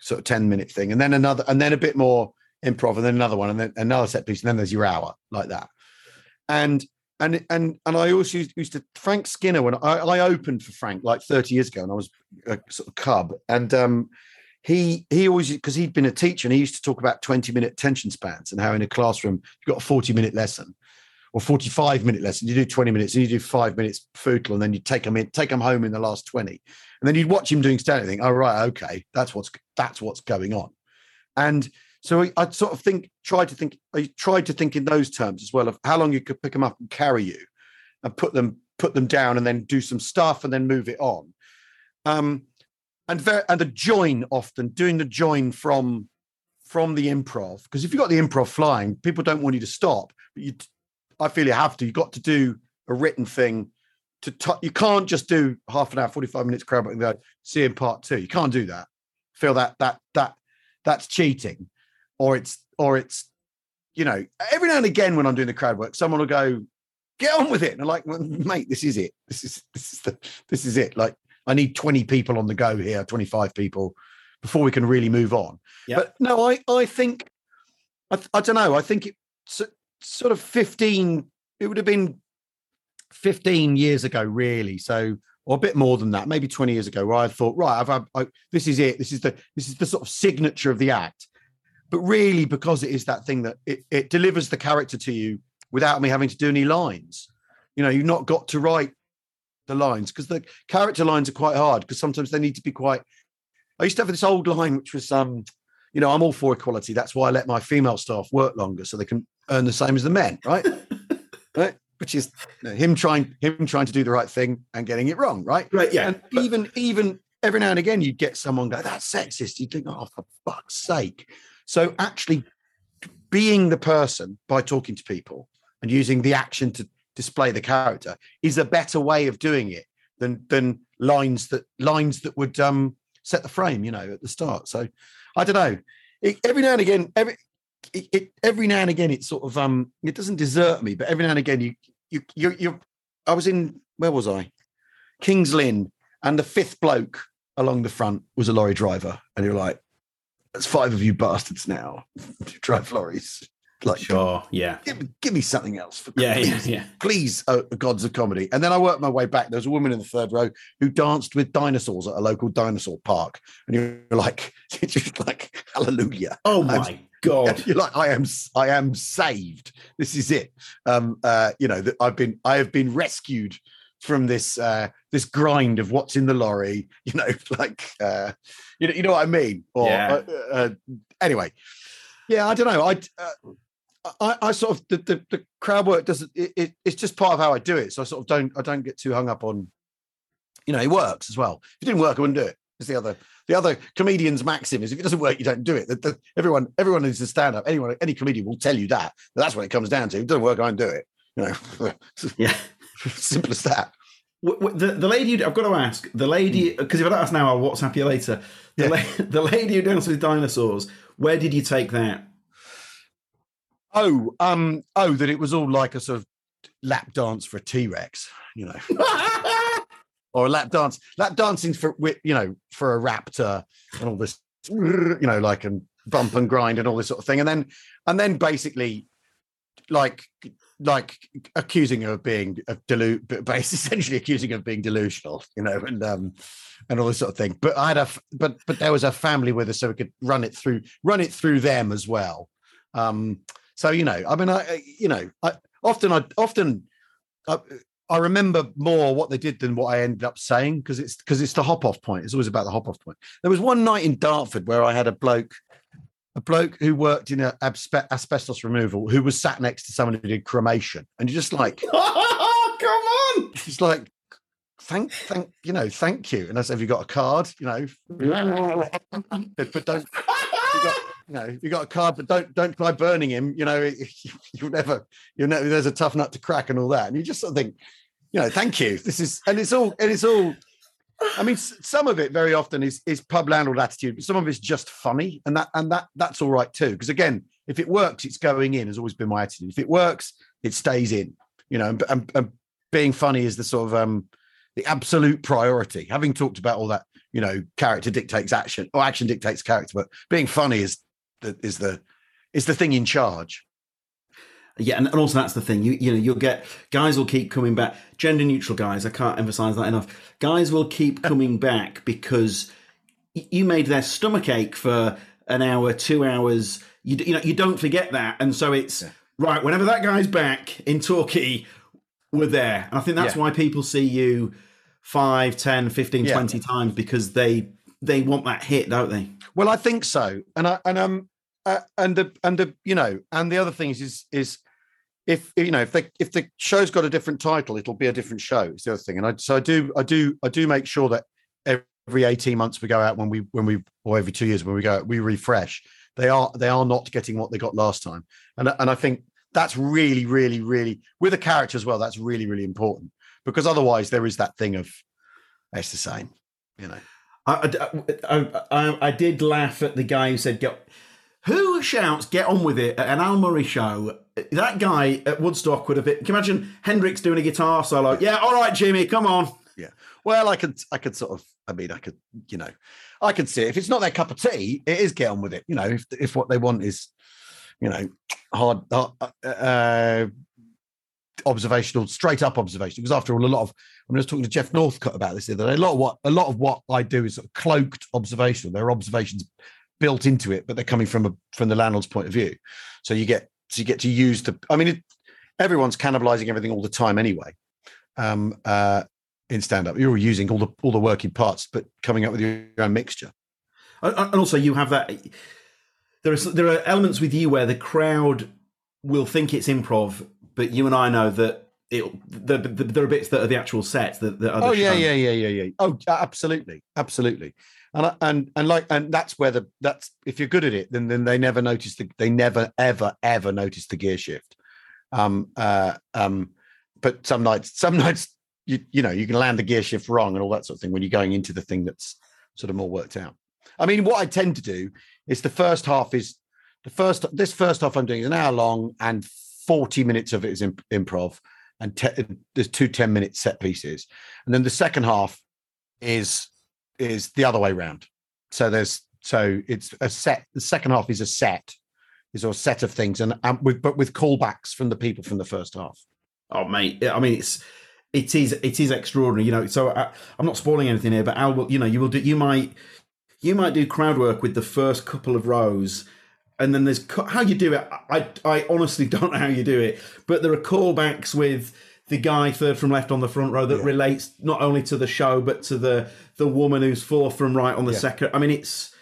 sort of ten minute thing, and then another, and then a bit more improv, and then another one, and then another set piece, and then there's your hour like that, and. And, and and I also used, used to Frank Skinner when I, I opened for Frank like 30 years ago and I was a sort of cub and um he he always because he'd been a teacher and he used to talk about 20 minute attention spans and how in a classroom you've got a 40 minute lesson or 45 minute lesson you do 20 minutes and you do five minutes footle and then you take them in take them home in the last 20 and then you'd watch him doing stand think oh right okay that's what's that's what's going on. And so I, sort of think try to think I tried to think in those terms as well of how long you could pick them up and carry you and put them put them down and then do some stuff and then move it on. Um and very and the join often doing the join from from the improv because if you've got the improv flying people don't want you to stop but you i feel you have to you've got to do a written thing to t- you can't just do half an hour 45 minutes crowd and go see in part two. You can't do that. Feel that that that that's cheating or it's or it's you know every now and again when i'm doing the crowd work someone will go get on with it and i'm like well, mate this is it this is this is the this is it like I need 20 people on the go here, 25 people before we can really move on. Yep. But no, I, I think, I, I don't know. I think it so- sort of 15, it would have been 15 years ago, really. So, or a bit more than that, maybe 20 years ago, where I thought, right, I've, had- I, this is it. This is the, this is the sort of signature of the act. But really, because it is that thing that it, it delivers the character to you without me having to do any lines. You know, you've not got to write the lines because the character lines are quite hard because sometimes they need to be quite. I used to have this old line which was, um, you know, I'm all for equality. That's why I let my female staff work longer so they can earn the same as the men, right? right? Which is you know, him trying him trying to do the right thing and getting it wrong, right? Right. Yeah. And even even every now and again you'd get someone go, that's sexist. You'd think, oh, for fuck's sake. So actually being the person by talking to people and using the action to display the character is a better way of doing it than than lines that lines that would um set the frame, you know, at the start. So I don't know. It, every now and again, every it, it, every now and again, it sort of um it doesn't desert me, but every now and again, you you you you. I was in where was I? Kings Lynn, and the fifth bloke along the front was a lorry driver, and you're like, "There's five of you bastards now who drive lorries." Like, Sure. Yeah. give me, give me something else for Yeah. Yeah. please Yeah. please, oh, gods of comedy. And then I worked my way back. There was a woman in the third row who danced with dinosaurs at a local dinosaur park. And you're like, just like, hallelujah. Oh I'm- my god. You're like, I am, I am saved. This is it. Um, uh, you know, that I've been, I have been rescued from this, uh, this grind of what's in the lorry. You know, like, uh, you know, you know what I mean. Or Yeah. uh, uh, anyway, yeah, I don't know. I, uh, I, I sort of the, the, the crowd work doesn't. It, it, it's just part of how I do it. So I sort of don't. I don't get too hung up on. You know, it works as well. If it didn't work, I wouldn't do it. It's the other. The other comedian's maxim is if it doesn't work, you don't do it. The, the, everyone, everyone who's a stand-up, anyone, any comedian will tell you that. That's what it comes down to. If it doesn't work, I don't do it. You know, Yeah. simple as that. The, the lady, I've got to ask the lady because if I don't ask now, I'll WhatsApp you later. The, Yeah. la- the lady who dances with dinosaurs. Where did you take that? Oh, um, oh, that it was all like a sort of lap dance for a T-Rex, you know. or a lap dance, lap dancing for you know for a raptor and all this, you know, like and bump and grind and all this sort of thing, and then and then basically like like accusing her of being of delu- but essentially accusing her of being delusional, you know, and um and all this sort of thing. But I had a but but there was a family with us, so we could run it through run it through them as well. Um, so you know, I mean, I I- you know, I often I often. I, I remember more what they did than what I ended up saying because it's because it's the hop off point. It's always about the hop off point. There was one night in Dartford where I had a bloke, a bloke who worked in a aspe- asbestos removal, who was sat next to someone who did cremation, and you're just like, come on! he's like, thank, thank, you know, thank you. And I said, have you got a card? You know, but don't. You got, you know, you got a card, but don't don't try burning him. You know, you'll never, you'll never. There's a tough nut to crack and all that. And you just sort of think, you know, thank you. This is, and it's all, and it's all. I mean, some of it very often is is pub landlord attitude, but some of it's just funny, and that and that that's all right too. Because again, if it works, it's going in. Has always been my attitude. If it works, it stays in. You know, and, and, and being funny is the sort of um the absolute priority. Having talked about all that, you know, character dictates action, or action dictates character, but being funny is the is the is the thing in charge. Yeah, and, and also that's the thing. You you know you'll get guys will keep coming back. Gender neutral guys. I can't emphasize that enough. Guys will keep coming back because you made their stomach ache for an hour, two hours. You you know you don't forget that, and so it's Yeah. right. Whenever that guy's back in Torquay, we're there. And I think that's Yeah. why people see you 5, 10, 15, Yeah. 20 times because they they want that hit, don't they? Well, I think so, and I and um uh, and the and the you know and the other things is is if you know if the if the show's got a different title, it'll be a different show. It's the other thing, and I so I do I do I do make sure that every eighteen months we go out when we when we or every two years when we go out, we refresh. They are they are not getting what they got last time, and and I think that's really really really with a character as well. That's really really important because otherwise there is that thing of it's the same, you know. I, I, I, I did laugh at the guy who said, "Get who shouts get on with it at an Al Murray show." That guy at Woodstock would have been. Can you imagine Hendrix doing a guitar solo? Yeah, all right, Jimi, come on. Yeah. Well, I could, I could sort of, I mean, I could, you know, I could see it. if it's not their cup of tea, it is get on with it. You know, if if what they want is, you know, hard, hard uh, observational, straight up observation. Because after all, a lot of, I mean, I was talking to Geoff Norcott about this the other day. A lot of what, a lot of what I do is sort of cloaked observational. There are observations built into it, but they're coming from a from the landlord's point of view. So you get, so you get to use the. I mean, it, everyone's cannibalizing everything all the time anyway. Um, uh, in stand up. You're using all the all the working parts, but coming up with your own mixture. And also, you have that. There are there are elements with you where the crowd will think it's improv, but you and I know that it the, the, there are bits that are the actual sets that, that are. The Oh yeah, show. yeah, yeah, yeah, yeah. Oh, absolutely, absolutely. And and and like and that's where the that's if you're good at it, then then they never notice the they never ever ever notice the gear shift. Um uh um, but some nights some nights you you know you can land the gear shift wrong and all that sort of thing when you're going into the thing that's sort of more worked out. I mean, what I tend to do is the first half is the first this first half I'm doing is an hour long and 40 minutes of it is imp- improv and te- there's two 10 minute set pieces and then the second half is is the other way round so there's so it's a set the second half is a set is a set of things and, and with but with callbacks from the people from the first half Oh mate, I mean it's it is it is extraordinary, you know. So I, I'm not spoiling anything here, but Al will, you know, you will do you might you might do crowd work with the first couple of rows, and then there's how you do it. I I honestly don't know how you do it, but there are callbacks with the guy third from left on the front row that Yeah. relates not only to the show but to the the woman who's fourth from right on the Yeah. second. I mean, it's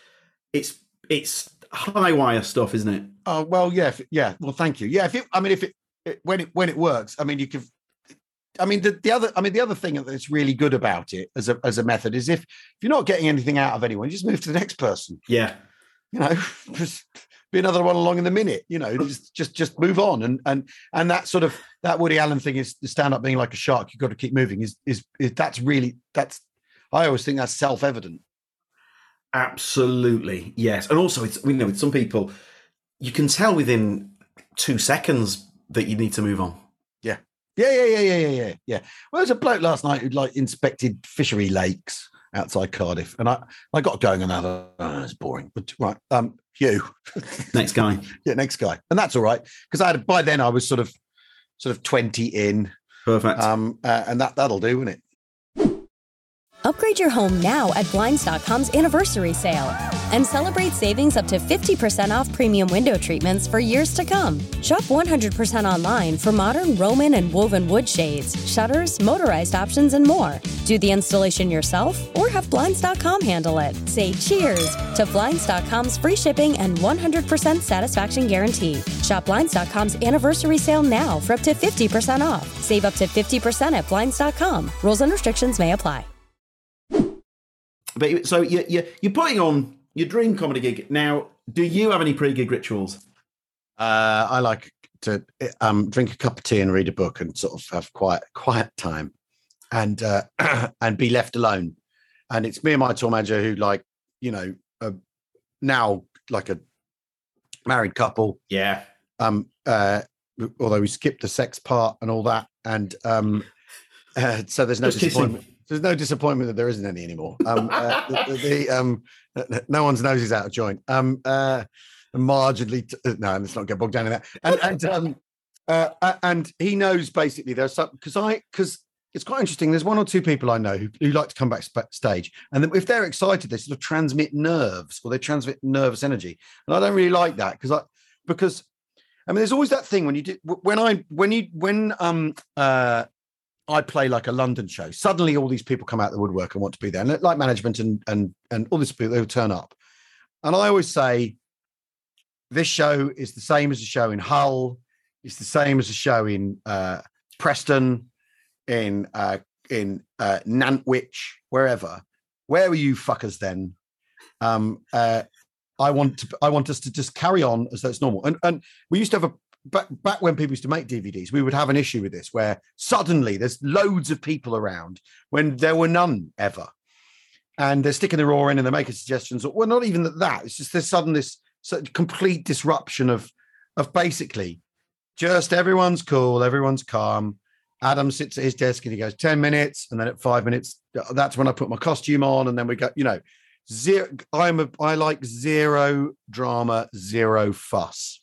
it's it's high wire stuff, isn't it? oh well yeah if, yeah well thank you yeah if it i mean if it, it when it when it works i mean you can I mean, the, the other, I mean, the other thing that's really good about it as a as a method is if if you're not getting anything out of anyone, you just move to the next person. Yeah, you know just be another one along in the minute you know just just just move on. And and and that sort of that woody allen thing is the stand up being like a shark you've got to keep moving is is, is that's really that's i always think that's self-evident. Absolutely, yes. And also, it's we know with some people, you can tell within two seconds that you need to move on. yeah. Yeah yeah yeah yeah yeah yeah. Well there's a bloke last night who like inspected fishery lakes outside cardiff and i i got going on that oh, it's boring but right um you. Next guy, yeah next guy and that's all right because i had by then i was sort of sort of 20 in. Perfect. um uh, and that that'll do won't it Upgrade your home now at Blinds.com's anniversary sale and celebrate savings up to 50% off premium window treatments for years to come. Shop 100% online for modern Roman and woven wood shades, shutters, motorized options, and more. Do the installation yourself or have Blinds.com handle it. Say cheers to Blinds.com's free shipping and 100% satisfaction guarantee. Shop Blinds.com's anniversary sale now for up to 50% off. Save up to 50% at Blinds.com. Rules and restrictions may apply. But you- so you you you're putting on your dream comedy gig now. Do you have any pre-gig rituals? Uh, I like to um, drink a cup of tea and read a book and sort of have quiet quiet time, and uh, and be left alone. And it's me and my tour manager who like you know uh, now like a married couple. Yeah, Um, uh, although we skipped the sex part and all that, and um, uh, so there's no Just kissing. There's no disappointment that there isn't any anymore. Um, uh, the, the, um, no one's nose is out of joint. Um, uh, marginally. T- uh, no, let's not get bogged down in that. And and um, uh, uh, and he knows basically there's some because I because it's quite interesting. There's one or two people I know who, who like to come back stage, and if they're excited, they sort of transmit nerves or they transmit nervous energy, and I don't really like that because I because I mean there's always that thing when you do when I when you when um uh I play like a London show. Suddenly, all these people come out the woodwork and want to be there, and like management and and and all these people they will turn up. And I always say, this show is the same as a show in Hull. It's the same as a show in uh, Preston, in uh, in uh, Nantwich, wherever. Where were you fuckers then? Um, uh, I want to. I want us to just carry on as though it's normal. And and we used to have a back back when people used to make DVDs, we would have an issue with this where suddenly there's loads of people around when there were none ever. And they're sticking the raw in and they're making suggestions. Well, not even that. It's just there's sudden this complete disruption of of basically just everyone's cool, everyone's calm. Adam sits at his desk and he goes 10 minutes, and then at five minutes, that's when I put my costume on, and then we go, you know, zero. I'm a I like zero drama, zero fuss.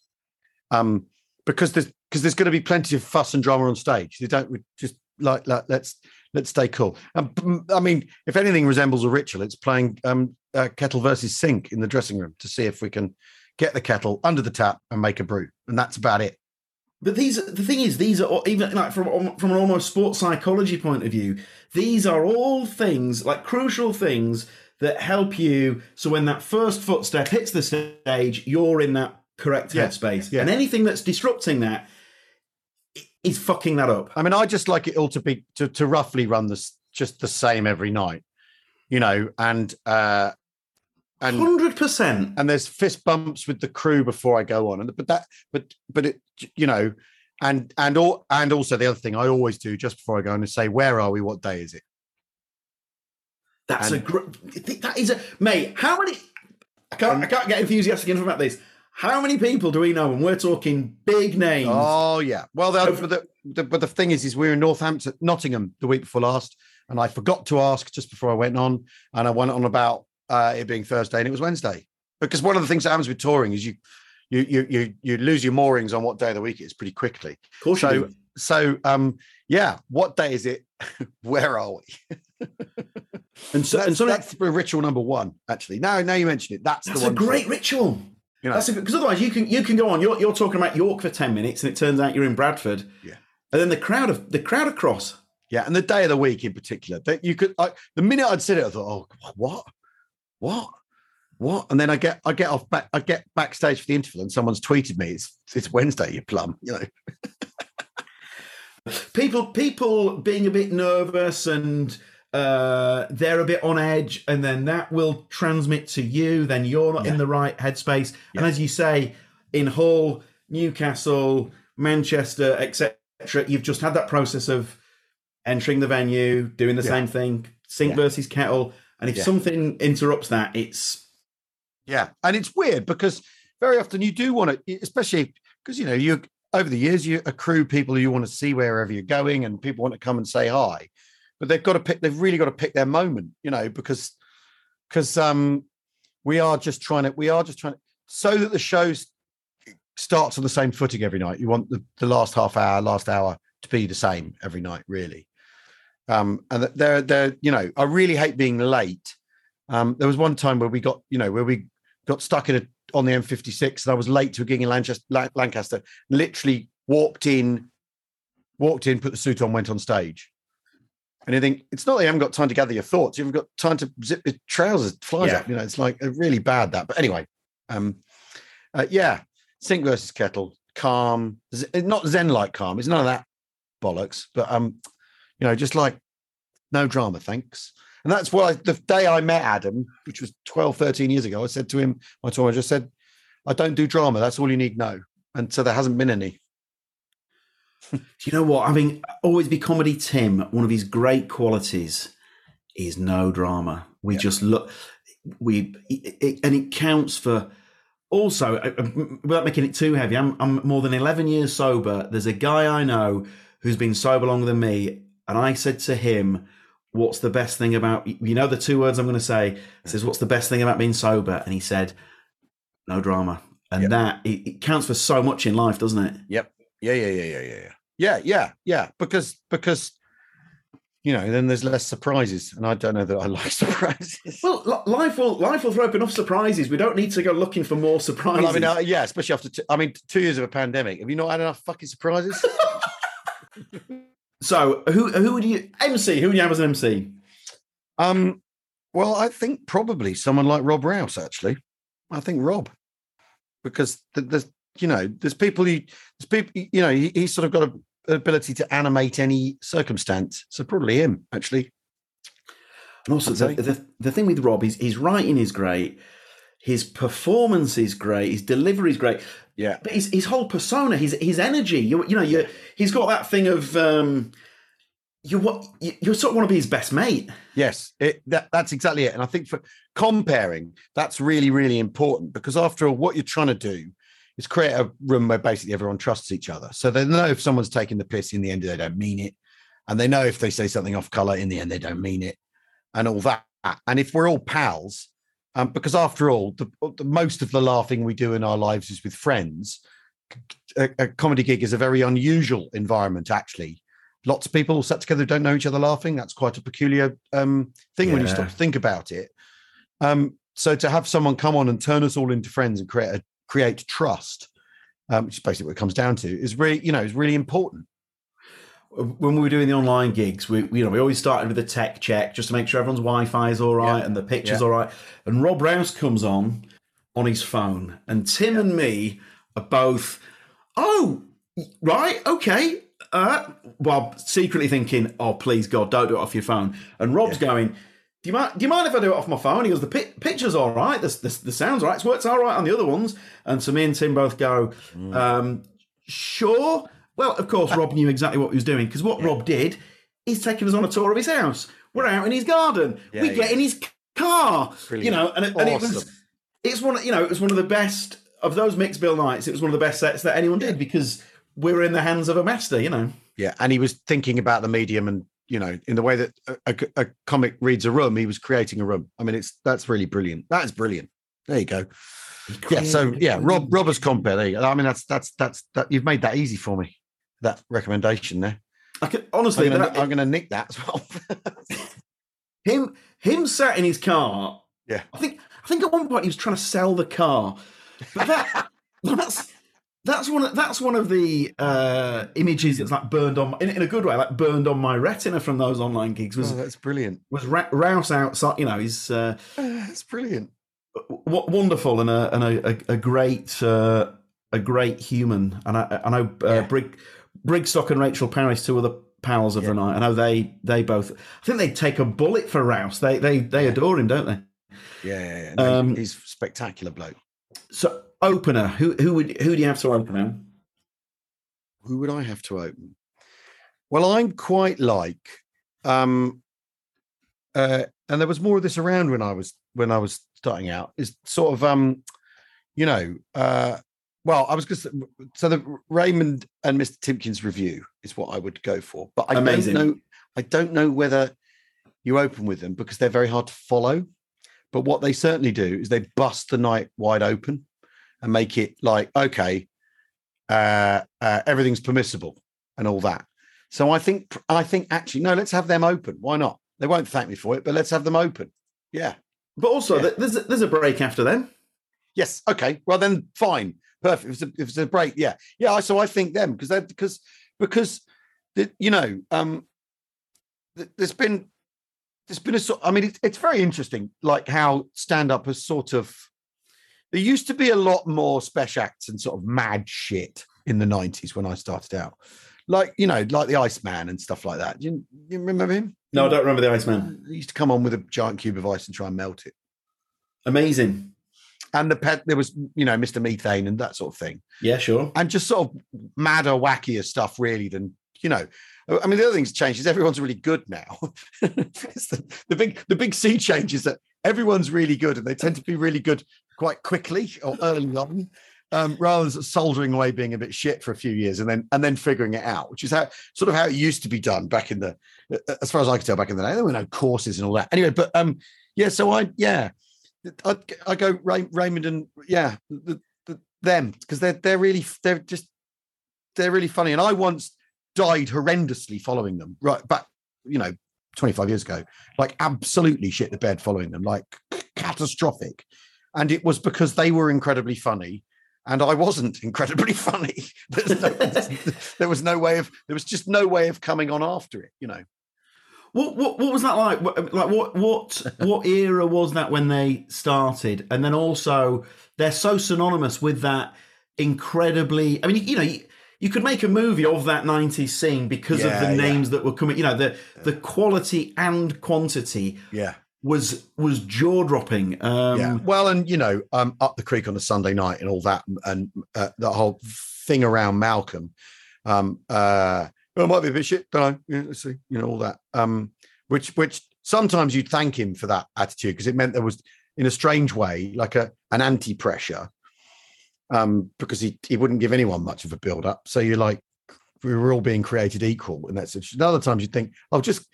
Um, because there's because there's going to be plenty of fuss and drama on stage. They don't just like, like let's let's stay cool. Um, I mean, if anything resembles a ritual, it's playing um, uh, kettle versus sink in the dressing room to see if we can get the kettle under the tap and make a brew, and that's about it. But these, the thing is, these are even like from from an almost sports psychology point of view. These are all things like crucial things that help you. So when that first footstep hits the stage, you're in that correct Yeah, headspace. yeah. And anything that's disrupting that is fucking that up. I mean, I just like it all to be to, to roughly run this just the same every night, you know, and uh and Hundred percent. and there's fist bumps with the crew before I go on. And but that but but it you know, and and all and also the other thing I always do just before I go on is say, where are we? What day is it? That's a And- great. That is a mate. How many? I can't. I can't get enthusiastic enough about this. How many people do we know? And we're talking big names. Oh yeah. Well, the, but, the, the, but the thing is, is we were in Northampton, Nottingham the week before last, and I forgot to ask just before I went on, and I went on about uh, it being Thursday, and it was Wednesday. Because one of the things that happens with touring is you, you, you, you, you lose your moorings on what day of the week it is pretty quickly. of course you So, do. so um, yeah. What day is it? Where are we? And so, that's, and something, that's ritual number one. Actually, now, now you mention it, that's, that's the a one. great ritual. You know, That's because otherwise you can you can go on. You're you're talking about York for ten minutes, and it turns out you're in Bradford. Yeah. And then the crowd of the crowd across. Yeah, and the day of the week in particular, that you could. I, the minute I'd said it, I thought, "Oh, what, what, what?" And then I get, I get off back, I get backstage for the interval, and someone's tweeted me, "It's it's Wednesday, you plum," you know. people people being a bit nervous and uh, they're a bit on edge, and then that will transmit to you. Then you're not in the right headspace, and as you say, in Hull, Newcastle, Manchester, etc., you've just had that process of entering the venue, doing the Yeah. same thing, sink Yeah. versus kettle, and if Yeah. something interrupts that, it's Yeah, and it's weird because very often you do want to, especially because you know you over the years you accrue people you want to see wherever you're going, and people want to come and say hi, but they've got to pick. They've really got to pick their moment, you know, because because um we are just trying to we are just trying to so that the shows starts on the same footing every night. You want the, the last half hour, last hour to be the same every night, really. Um, and they're they're you know I really hate being late. Um, there was one time where we got you know where we got stuck in a on the M56 and I was late to a gig in Lancaster, Lancaster. Literally walked in, walked in, put the suit on, went on stage. And you think it's not that you haven't got time to gather your thoughts; you've got time to zip your trousers, flies Yeah. up. You know, it's like uh, really bad that. But anyway, um, uh, yeah, sink versus kettle, calm, z- not zen-like calm. It's none of that bollocks. But um, you know, just like no drama, thanks. And that's why the day I met Adam, which was 12, 13 years ago, I said to him, my tour, I just said, I don't do drama. That's all you need to know. And so there hasn't been any. Do you know what? I mean, always be comedy Tim. One of his great qualities is no drama. We Yeah. just look, we, it, it- and it counts for. Also, uh, uh, without making it too heavy, I'm, I'm more than 11 years sober. There's a guy I know who's been sober longer than me, and I said to him, "What's the best thing about you know the two words I'm going to say?" I says, "What's the best thing about being sober?" And he said, "No drama." And Yep. that it, it counts for so much in life, doesn't it? Yep. Yeah, yeah, yeah, yeah, yeah, yeah. Yeah, yeah, yeah. Because because you know, then there's less surprises. And I don't know that I like surprises. Well, life will life will throw up enough surprises. We don't need to go looking for more surprises. Well, I mean, uh, yeah, especially after two, I mean, two years of a pandemic. Have you not had enough fucking surprises? so, who who would you MC? Who would you have as an MC? um, well, I think probably someone like Rob Rouse. Actually, I think Rob, because th- there's you know there's people you there's people you know he, he's sort of got a, an ability to animate any circumstance. So probably him actually. And also, the, the the thing with Rob is his writing is great, his performance is great, his delivery is great, Yeah. but his his whole persona, his his energy. You you know, you he's got that thing of um, you what you, you sort of want to be his best mate. Yes, it, that, that's exactly it. And I think for comparing, that's really, really important because after all, what you're trying to do is create a room where basically everyone trusts each other. So they know if someone's taking the piss in the end, they don't mean it. And they know if they say something off color in the end, they don't mean it and all that. And if we're all pals, um, because after all, the, the most of the laughing we do in our lives is with friends. A, a comedy gig is a very unusual environment, actually lots of people sat together who don't know each other laughing. That's quite a peculiar um, thing when you stop to think about it. Um, so to have someone come on and turn us all into friends and create a, create trust, um, which is basically what it comes down to, is really you know is really important. when we were doing the online gigs, we you know we always started with a tech check just to make sure everyone's Wi-Fi is all right Yeah. and the picture's Yeah. all right. And Rob Rouse comes on on his phone, and Tim and me are both, oh, right, okay. uh, while secretly thinking, "Oh, please God, don't do it off your phone." And Rob's going, "Do you mind? Do you mind if I do it off my phone?" He goes, "The pi- picture's all right. The, the the sound's all right. It's worked all right on the other ones." And so me and Tim both go, um, "Sure." Well, of course, Rob knew exactly what he was doing because what Rob did is taking us on a tour of his house. We're out in his garden. Yeah, we yeah. get in his car. You know, and, it, and it was it's one of- you know it was one of the best of those mixed bill nights. It was one of the best sets that anyone did because we were in the hands of a master. You know. Yeah, and he was thinking about the medium, and you know, in the way that a, a- a comic reads a room, he was creating a room. I mean, it's that's really brilliant. That is brilliant. There you go. Yeah. So yeah, Rob Robert's compare. There you go. I mean, that's that's that's that. You've made that easy for me. That recommendation there. I could, honestly, I'm gonna, I'm gonna nick that as well. him him sat in his car. Yeah. I think I think at one point he was trying to sell the car, but that that's that's one of, that's one of the uh, images that's like burned on in, in a good way, like burned on my retina from those online gigs. Was oh, that's brilliant. was Ra- Rouse outside? You know, he's uh, That's brilliant. w- wonderful and a and a, a, great uh, a great human. And I, I know uh, Yeah. Brig Brigstocke and Rachel Parris, two other pals of the night. I know they they both. I think they'd take a bullet for Rouse. They they they adore him, don't they? Yeah, yeah, yeah. No, Um, he's a spectacular bloke. So opener, who who would who do you have to open? Who would I have to open? Well, I'm quite like, um, uh, and there was more of this around when I was when I was starting out. Is sort of, um, you know, uh, well, I was just so the Raymond and Mr. Timpkins Revue is what I would go for, but I Amazing. don't know. I don't know whether you open with them because they're very hard to follow. But what they certainly do is they bust the night wide open and make it like, okay, uh, uh, everything's permissible and all that. So I think I think actually no, let's have them open. Why not? They won't thank me for it, but let's have them open. Yeah. But also, Yeah. there's a, there's a break after them. Yes. Okay. Well then, fine. Perfect. If it's a, if it's a break, yeah, yeah. So I think them because they because because the, you know um th- there's been there's been a sort. I mean, it, it's very interesting, like how stand up has sort of. There used to be a lot more special acts and sort of mad shit in the '90s when I started out, like you know, like the Iceman and stuff like that. You, you remember him? No, I don't remember the Iceman. He used to come on with a giant cube of ice and try and melt it. Amazing. And the pet, there was, you know, Mr. Methane and that sort of thing. Yeah, sure. and just sort of madder, wackier stuff, really, than you know. I mean, the other thing's changed is everyone's really good now. It's the, the big the big sea change is that everyone's really good, and they tend to be really good quite quickly or early on, um, rather than soldering away being a bit shit for a few years and then and then figuring it out, which is how sort of how it used to be done back in the, as far as I can tell, back in the day. There were no courses and all that. Anyway, but um, yeah. So I yeah, I I go Ray, Raymond and yeah, the, the, them because they're they're really they're just they're really funny. And I once died horrendously following them, right back, you know, 25 years ago, like absolutely shit the bed following them, like catastrophic. And it was because they were incredibly funny. And I wasn't incredibly funny. No, there was no way of there was just no way of coming on after it, you know. What what what was that like? Like what what what era was that when they started? And then also they're so synonymous with that incredibly. I mean, you know, you, you could make a movie of that '90s scene because of Yeah, the yeah. names that were coming. You know, the the quality and quantity Yeah. Was was jaw dropping. Um, yeah. Well, and you know, um, up the creek on a Sunday night and all that, and uh, the whole thing around Malcolm. Um, uh, well, it might be a bit shit, don't know. Let's see, you know, all that. Um, which, which sometimes you'd thank him for that attitude because it meant there was, in a strange way, like a an anti pressure. Um, because he he wouldn't give anyone much of a build up. So you're like, we were all being created equal, and that's and other times you'd think, I'll oh, just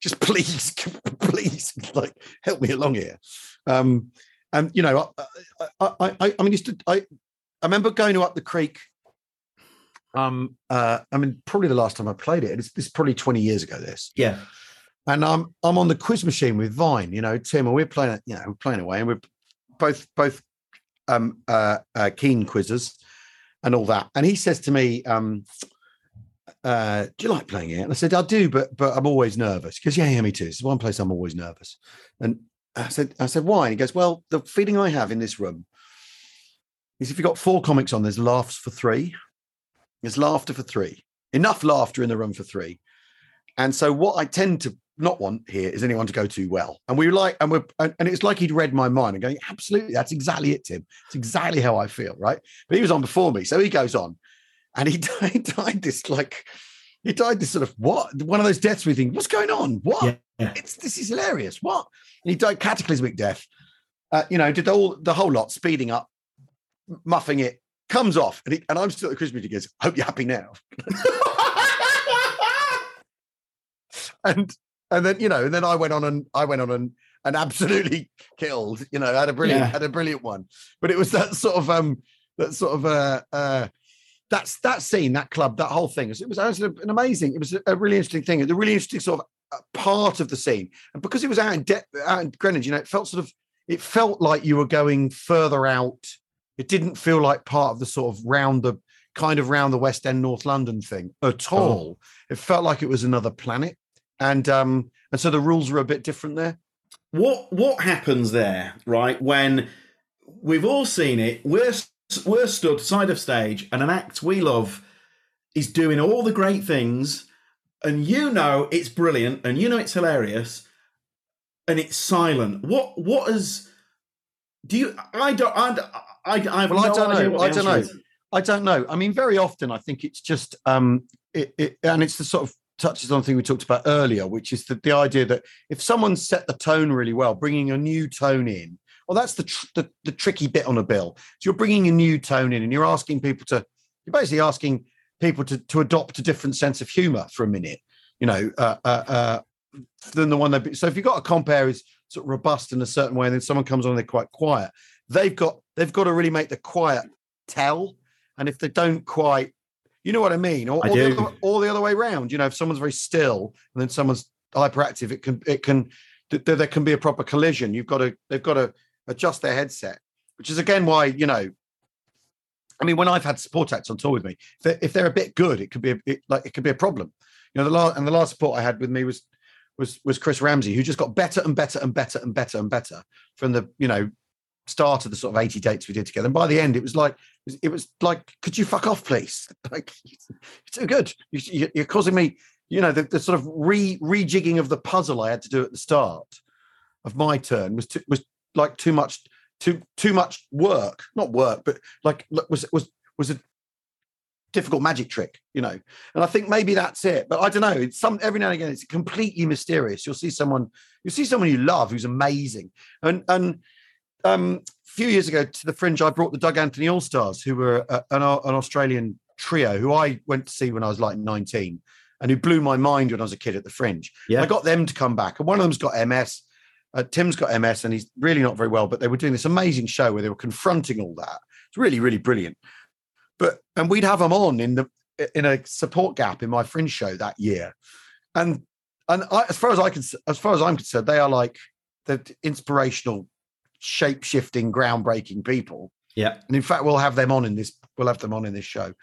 just please, please, like help me along here. Um, and you know, I, I, I, I, I mean, used to, I, I remember going to Up the Creek. Um, uh, I mean, probably the last time I played it. It's this is probably twenty years ago. This, yeah. and I'm I'm on the quiz machine with Vine. You know, Tim, and we're playing, you know, we're playing away, and we're both both um, uh, uh, keen quizzers and all that. And he says to me, um, uh, "Do you like playing it?" And I said, "I do, but but I'm always nervous." Because yeah, yeah, me too. It's one place I'm always nervous. And I said, "I said why?" And he goes, "Well, the feeling I have in this room is if you've got four comics on, there's laughs for three. There's laughter for three enough laughter in the room for three. And so what I tend to not want here is anyone to go too well. And we were like, and we're and, and it's like he'd read my mind and going, absolutely, that's exactly it, Tim. It's exactly how I feel, right? But he was on before me, so he goes on, and he died, he died this like he died this sort of what one of those deaths we think, what's going on? What? Yeah. It's this is hilarious. What? And he died cataclysmic death. Uh, you know, did all the whole lot, speeding up, muffing it, comes off, and, he, and I'm still at the Christmas. He goes, "Hope you're happy now." and and then you know, and then I went on and I went on and and absolutely killed. You know, had a brilliant Yeah. had a brilliant one. But it was that sort of um that sort of uh uh that's that scene, that club, that whole thing. It was, it an amazing. It was a- really interesting thing. A really interesting sort of uh, part of the scene, and because it was out in De- out in Greenwich, you know, it felt sort of it felt like you were going further out. It didn't feel like part of the sort of round the kind of round the West End, North London thing at Oh. all. It felt like it was another planet, and um and so the rules were a bit different there. what what happens there, right? When we've all seen it, we're we're stood side of stage, and an act we love is doing all the great things, and you know it's brilliant, and you know it's hilarious, and it's silent. What what is? Do you? I don't. I. I, I have Well, I don't idea know. I don't know. is. I don't know. I mean, very often I think it's just um it, it and it's the sort of touches on the thing we talked about earlier, which is the, the idea that if someone set the tone really well, bringing a new tone in, well, that's the, tr- the the tricky bit on a bill. So you're bringing a new tone in, and you're asking people to you're basically asking people to to adopt a different sense of humour for a minute, you know, uh, uh, uh, than the one they. So if you've got a compare is sort of robust in a certain way, and then someone comes on and they're quite quiet, they've got they've got to really make the quiet tell. And if they don't quite, you know what I mean, or, I or, the, other, or the other way around. You know, if someone's very still and then someone's hyperactive, it can it can th- th- there can be a proper collision. You've got to they've got to adjust their headset, which is again why you know. I mean, when I've had support acts on tour with me, if they're, if they're a bit good, it could be a, like it could be a problem. You know, the last and the last support I had with me was was was Chris Ramsey, who just got better and better and better and better and better from the you know start of the sort of 80 dates we did together. And by the end, it was like, it was, like, could you fuck off, please? Like, you're too good. You, you're causing me, you know, the, the sort of re rejigging of the puzzle I had to do at the start of my turn was too, was like too much, too too much work. Not work, but like was was was a difficult magic trick, you know. And I think maybe that's it. But I don't know. It's some every now and again, it's completely mysterious. You'll see someone, you'll see someone you love who's amazing, and and um, a few years ago to the Fringe, I brought the Doug Anthony All Stars, who were uh, an, an Australian trio who I went to see when I was like 19 and who blew my mind when I was a kid at the Fringe. Yeah. I got them to come back, and one of them's got MS. Uh, Tim's got MS, and he's really not very well. But they were doing this amazing show where they were confronting all that. It's really, really brilliant. But and we'd have them on in the in a support gap in my Fringe show that year, and and I, as far as I can, as far as I'm concerned, they are like the inspirational, shape shifting, groundbreaking people. Yeah. And in fact, we'll have them on in this. We'll have them on in this show,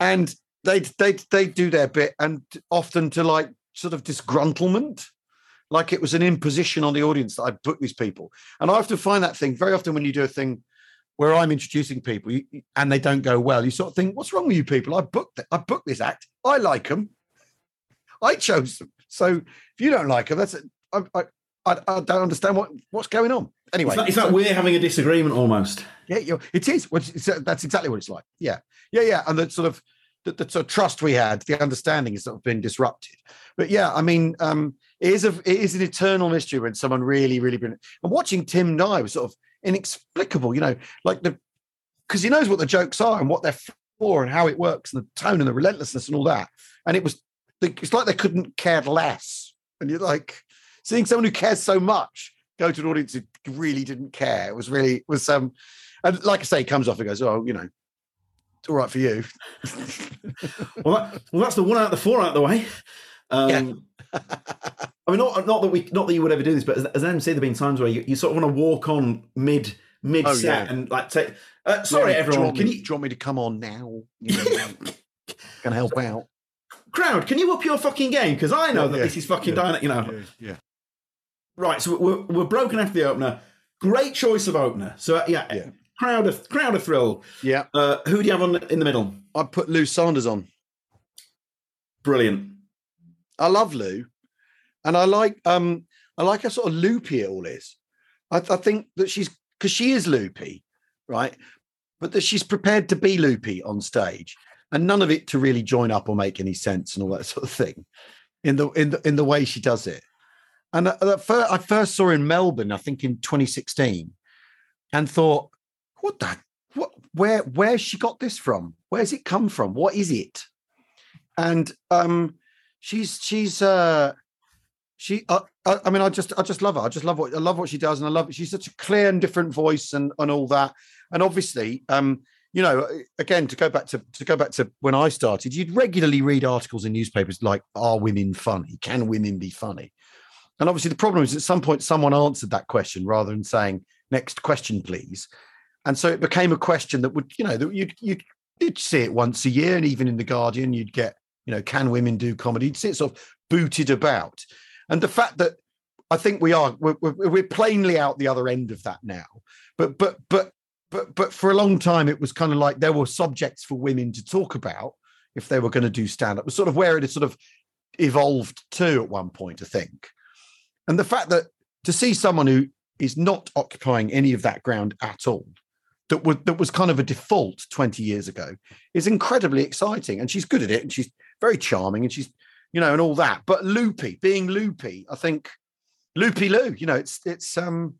and they they they do their bit, and often to like sort of disgruntlement, like it was an imposition on the audience that I booked these people. And I often find that thing very often when you do a thing where I'm introducing people and they don't go well, you sort of think, "What's wrong with you people? I booked it. I booked this act. I like them. I chose them. So if you don't like them, that's I, I, I, I don't understand what what's going on. Anyway, It's like, it's so- like we're having a disagreement almost. yeah, it is. Uh, that's exactly what it's like. Yeah, yeah, yeah. And the sort of the, the sort of trust we had, the understanding has sort of been disrupted. But yeah, I mean, um, it is a it is an eternal mystery when someone really, really been. And watching Tim die was sort of inexplicable. You know, like the because he knows what the jokes are and what they're for and how it works and the tone and the relentlessness and all that. And it was it's like they couldn't care less. And you're like seeing someone who cares so much go to an audience who really didn't care. It was really it was um and like I say, comes off and goes, Oh, you know, all right for you. Well, that, well, that's the one out of the four out of the way. Um, I mean, not, not that we, not that you would ever do this, but as, as MC, there've been times where you, you sort of want to walk on mid mid Oh, set yeah. and like say, uh, "Sorry, Yeah, everyone, can me, you do you want me to come on now? You know, can I help out? crowd? Can you up your fucking game? Because I know Yeah, that yeah, this is fucking yeah, dying. You know, Yeah, yeah. right? So we're we're broken after the opener. Great choice of opener. So uh, yeah, Yeah. Crowd of crowd of thrill. Yeah. Uh, who do you have on in the middle? I put Lou Sanders on. brilliant. I love Lou, and I like um I like how sort of loopy it all is. I, I think that she's because she is loopy, right? But that she's prepared to be loopy on stage, and none of it to really join up or make any sense and all that sort of thing, in the in the in the way she does it. And first, I first saw her in Melbourne, I think in 2016, and thought, what the what where where's she got this from? Where's it come from? What is it? And um she's she's uh she uh, I, I mean i just i just love her i just love what i love what she does and i love it she's such a clear and different voice and and all that and obviously um you know again to go back to to go back to when i started you'd regularly read articles in newspapers like are women funny can women be funny and obviously the problem is at some point someone answered that question rather than saying next question please and so it became a question that would you know that you you did see it once a year and even in the guardian you'd get you know can women do comedy you'd see it sort of booted about and the fact that I think we are we're, we're, plainly out the other end of that now. But but but but but for a long time it was kind of like there were subjects for women to talk about if they were going to do stand up. Was sort of where it had sort of evolved to at one point, I think. And the fact that to see someone who is not occupying any of that ground at all, that was that was kind of a default 20 years ago, is incredibly exciting. And she's good at it and she's very charming and she's you know, and all that. But loopy, being loopy, I think loopy loo you know, it's it's um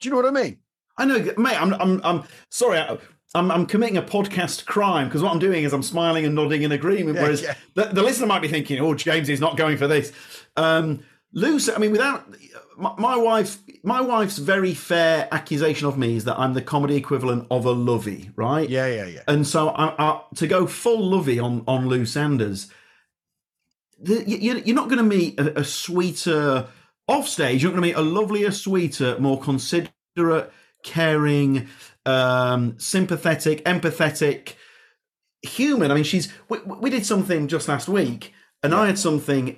do you know what I mean? I know, mate. I'm I'm I'm sorry. I, I'm, I'm committing a podcast crime because what I'm doing is I'm smiling and nodding in agreement. Yeah, whereas yeah. The, the, listener might be thinking, "Oh, James is not going for this." Um, Lou, I mean, without my, my, wife, my wife's very fair accusation of me is that I'm the comedy equivalent of a lovey, right? Yeah, yeah, yeah. And so I, I, to go full lovey on on Lou Sanders the, you're not going to meet a, a sweeter off stage. You're not going to meet a lovelier, sweeter, more considerate, caring, um, sympathetic, empathetic human. I mean, she's. We, we did something just last week, and yeah. I had something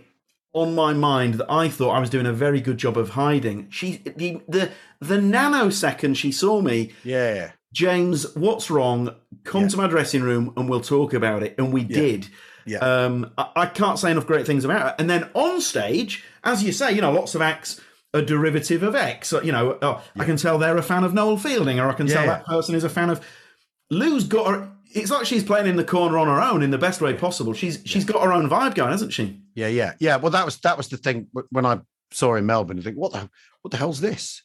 on my mind that I thought I was doing a very good job of hiding. She the the the nanosecond she saw me. Yeah. James, what's wrong? Come yeah. to my dressing room and we'll talk about it. And we yeah. did. Yeah. Um, I, I, can't say enough great things about her. And then on stage, as you say, you know, lots of acts are derivative of X. You know, oh, yeah. I can tell they're a fan of Noel Fielding, or I can tell that person is a fan of. Lou's got her. It's like she's playing in the corner on her own in the best way possible. She's she's got her own vibe going, hasn't she? Yeah, yeah, yeah. Well, that was that was the thing when I saw her in Melbourne. I think, what the what the hell's this?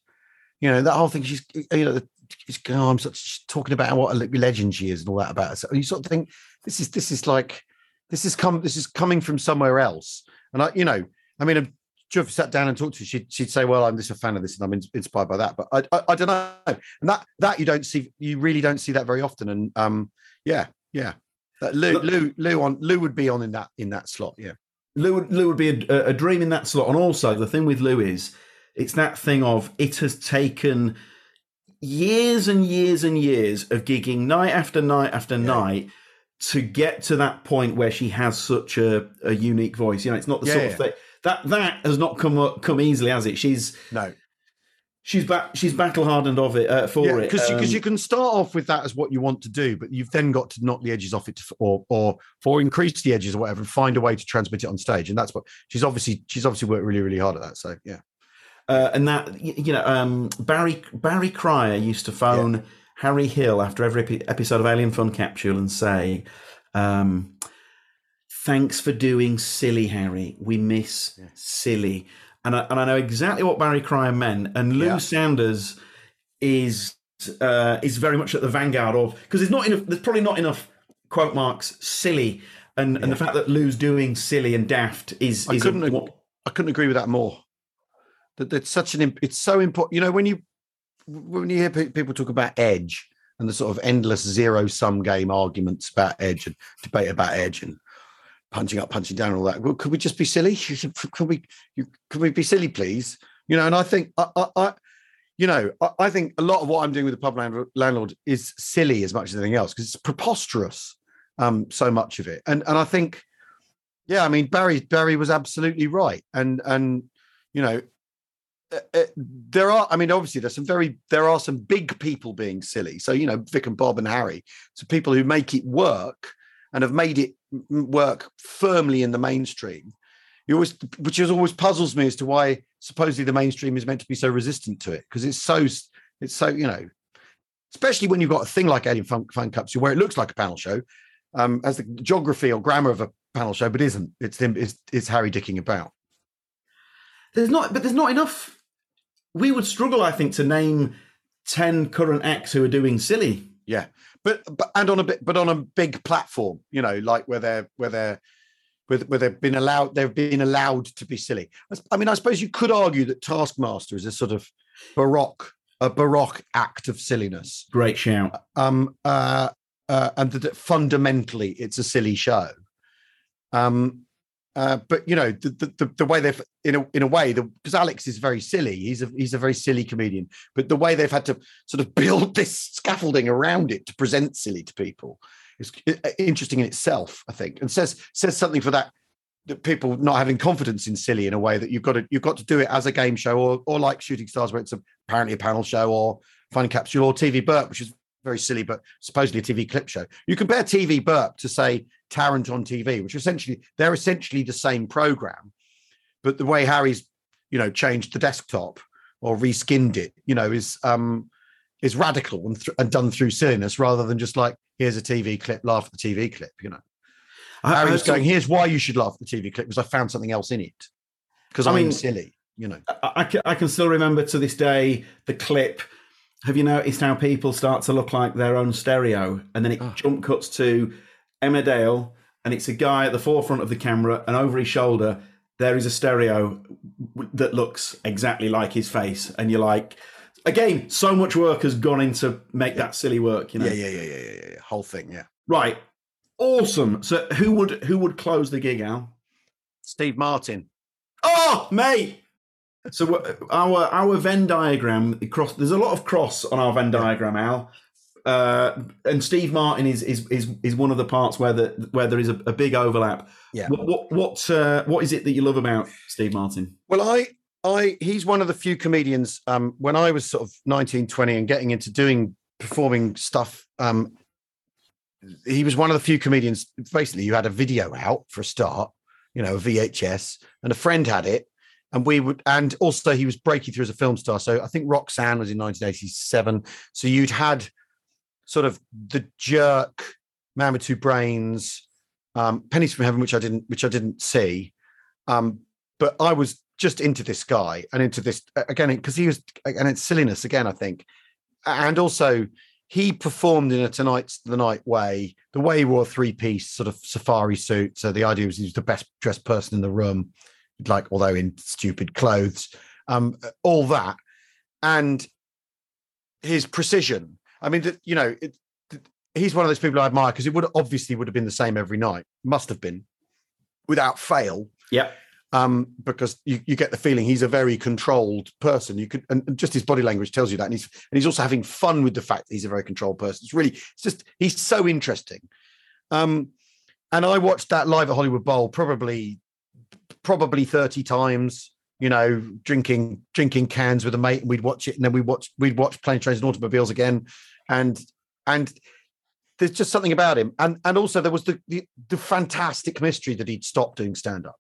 You know, that whole thing. She's you know, she's, oh, I'm such talking about what a legend she is and all that about. So you sort of think this is this is like this is come this is coming from somewhere else. And I, you know, I mean, if Jeff sat down and talked to her, she'd, she'd say, "Well, I'm just a fan of this, and I'm in, inspired by that." But I, I, I, don't know, and that that you don't see, you really don't see that very often. And um, yeah, yeah, that Lou, Lou, Lou on Lou would be on in that in that slot. Yeah, Lou, Lou would be a, a dream in that slot. And also, the thing with Lou is, it's that thing of it has taken years and years and years of gigging night after night after yeah. night to get to that point where she has such a, a unique voice. You know, it's not the yeah, sort yeah. of thing that that has not come come easily, has it? She's no. She's back. She's battle hardened of it uh, for yeah, it because um, you, you, can start off with that as what you want to do, but you've then got to knock the edges off it, to, or or or increase the edges or whatever, and find a way to transmit it on stage. And that's what she's obviously she's obviously worked really really hard at that. So yeah, uh, and that you know um, Barry Barry Cryer used to phone. Yeah Harry Hill after every episode of Alien Fun Capsule and say, um, "Thanks for doing silly, Harry. We miss yeah. silly." And I, and I know exactly what Barry Cryer meant. And Lou yeah. Sanders is uh, is very much at the vanguard of because there's not enough. There's probably not enough quote marks silly, and yeah. and the fact that Lou's doing silly and daft is I is couldn't a, I couldn't agree with that more. That it's such an it's so important. You know when you when you hear people talk about edge and the sort of endless zero sum game arguments about edge and debate about edge and punching up, punching down, all that. Well, could we just be silly? Could we? Could we be silly, please? You know, and I think I, I, I you know, I, I, think a lot of what I'm doing with the pub landlord is silly as much as anything else because it's preposterous. Um, so much of it, and and I think, yeah, I mean Barry Barry was absolutely right, and and you know uh, uh, there are i mean obviously there's some very there are some big people being silly so you know vic and bob and harry so people who make it work and have made it work firmly in the mainstream. You always, which is always puzzles me as to why supposedly the mainstream is meant to be so resistant to it because it's so it's so you know, especially when you've got a thing like Alien Fun, Fun Cups where it looks like a panel show, um, as the geography or grammar of a panel show, but isn't. It's him. It's, it's Harry dicking about. There's not, but there's not enough. We would struggle, I think, to name ten current acts who are doing silly. Yeah, but but and on a bit, but on a big platform, you know, like where they're where they're where, where they've been allowed they've been allowed to be silly. I mean, I suppose you could argue that Taskmaster is a sort of baroque a baroque act of silliness, Great shout. um, uh, uh, and that fundamentally it's a silly show. Um, uh, but you know the, the the way they've in a in a way because Alex is very silly. He's a he's a very silly comedian. But the way they've had to sort of build this scaffolding around it to present silly to people is interesting in itself. I think and says says something for that that people not having confidence in silly in a way that you've got to you've got to do it as a game show or or like Shooting Stars where it's apparently a panel show or Fun Capsule or TV Burp, which is very silly but supposedly a TV clip show. You compare TV Burp to say Tarrant on TV, which essentially they're essentially the same program, but the way Harry's you know changed the desktop or reskinned it, you know, is um is radical and, th- and done through silliness rather than just like here's a TV clip, laugh at the TV clip, you know. I, I Harry was going, here's why you should laugh at the TV clip because I found something else in it because I I'm mean- silly, you know. I, I can, I can still remember to this day the clip. Have you noticed how people start to look like their own stereo, and then it Oh. jump cuts to Emmerdale, and it's a guy at the forefront of the camera, and over his shoulder there is a stereo that looks exactly like his face, and you're like, again, so much work has gone into make that silly work, you know? Yeah, yeah, yeah, yeah, yeah, yeah, yeah. Whole thing, yeah. Right, awesome. So who would who would close the gig, Al? Steve Martin. Oh, mate. So our our Venn diagram cross. There's a lot of cross on our Venn diagram, Al. Uh, and Steve Martin is is is is one of the parts where the where there is a, a big overlap. Yeah. What what what, uh, what is it that you love about Steve Martin? Well, I, I, he's one of the few comedians. Um, when I was sort of 19, 20 and getting into doing performing stuff, um, he was one of the few comedians. Basically, you had a video out for a start, you know, a VHS, and a friend had it, and we would, and also he was breaking through as a film star. So I think Roxanne was in 1987. So you'd had sort of the jerk, Man with Two Brains, um, Pennies from Heaven, which I didn't, which I didn't see. Um, but I was just into this guy and into this again because he was and it's silliness again I think and also he performed in a tonight's the night way the way he wore three piece sort of safari suit so the idea was he was the best dressed person in the room like although in stupid clothes um all that and his precision I mean that you know it, he's one of those people I admire because it would obviously would have been the same every night must have been without fail Yeah. um, because you, you get the feeling he's a very controlled person. You could, and and just his body language tells you that, and he's and he's also having fun with the fact that he's a very controlled person. It's really, it's just he's so interesting. Um, and I watched that live at Hollywood Bowl probably, probably thirty times. You know, drinking drinking cans with a mate, and we'd watch it, and then we watch we'd watch Plane Trains and Automobiles again, and and there's just something about him, and and also there was the the, the fantastic mystery that he'd stopped doing stand up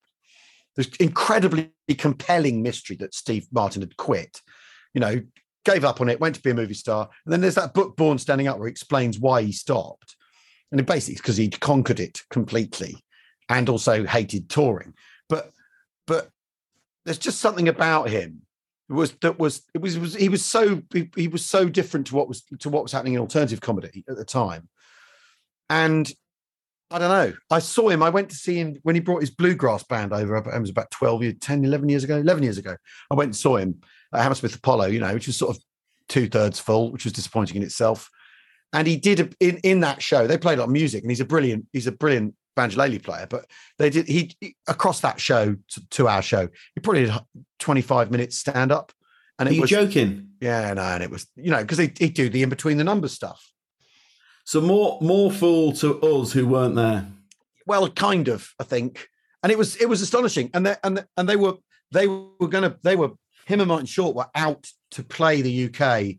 this incredibly compelling mystery that Steve Martin had quit, you know, gave up on it, went to be a movie star. And then there's that book, Born Standing Up, where he explains why he stopped. And it basically because he'd conquered it completely and also hated touring. But there's just something about him it was that was it was, was he was so he, he was so different to what was to what was happening in alternative comedy at the time. And I don't know. I saw him. I went to see him when he brought his bluegrass band over. It was about 12 years, 10, 11 years ago, 11 years ago. I went and saw him at Hammersmith Apollo, you know, which was sort of two thirds full, which was disappointing in itself. And he did in, in that show, they played a lot of music and he's a brilliant, he's a brilliant banjolele player. But they did, he, he- across that show, to, to our show, he probably did 25 minutes stand up. And Are it you was, joking? yeah, no, and it was, you know, because he, he'd do the in between the numbers stuff. So more more fool to us who weren't there. well kind of i think and it was it was astonishing and they and, and they were they were gonna they were him and martin short were out to play the uk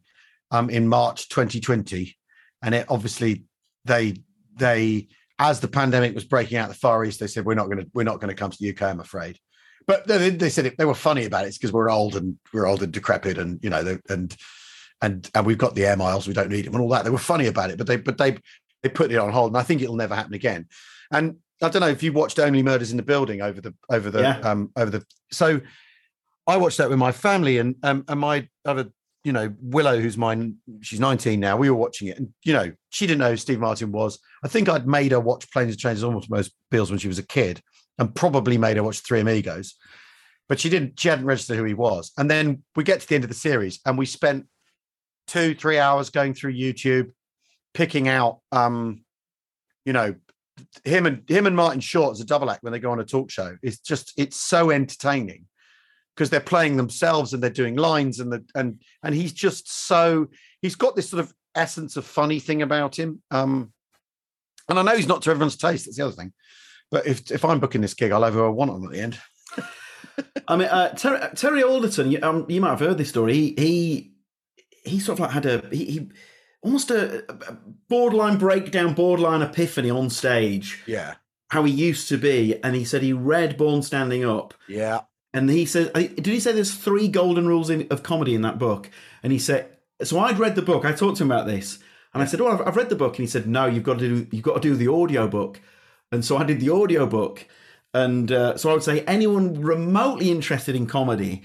um in march 2020 and it obviously they they as the pandemic was breaking out the Far East, they said we're not going to we're not going to come to the UK. I'm afraid. But they, they said it, they were funny about it because we're old and we're old and decrepit, and you know, and and and we've got the air miles, we don't need them, and all that. They were funny about it, but they but they they put it on hold, and I think it'll never happen again. And I don't know if you watched Only Murders in the Building over the over the Yeah. um over the so I watched that with my family and um and my other you know Willow who's mine she's 19 now we were watching it and you know she didn't know who Steve Martin was. I think I'd made her watch Planes Trains and Automobiles Bills when she was a kid and probably made her watch Three Amigos but she didn't she hadn't registered who he was. And then we get to the end of the series and we spent two three hours going through YouTube picking out um you know him and him and Martin Short as a double act when they go on a talk show. It's just it's so entertaining because they're playing themselves and they're doing lines and the and and he's just so he's got this sort of essence of funny thing about him um and I know he's not to everyone's taste that's the other thing but if if I'm booking this gig I'll have who I want on at the end I mean, uh, Terry, Terry Alderton. You, um, you might have heard this story. He he, he sort of like had a he, he almost a, a borderline breakdown, borderline epiphany on stage. yeah How he used to be, and he said he read Born Standing Up, yeah and he says, did he say there's three golden rules in, of comedy in that book? And he said, so I'd read the book. I talked to him about this, and I said, well, I've, I've read the book, and he said, no, you've got to do you've got to do the audio book, and so I did the audio book, and uh, so I would say anyone remotely interested in comedy,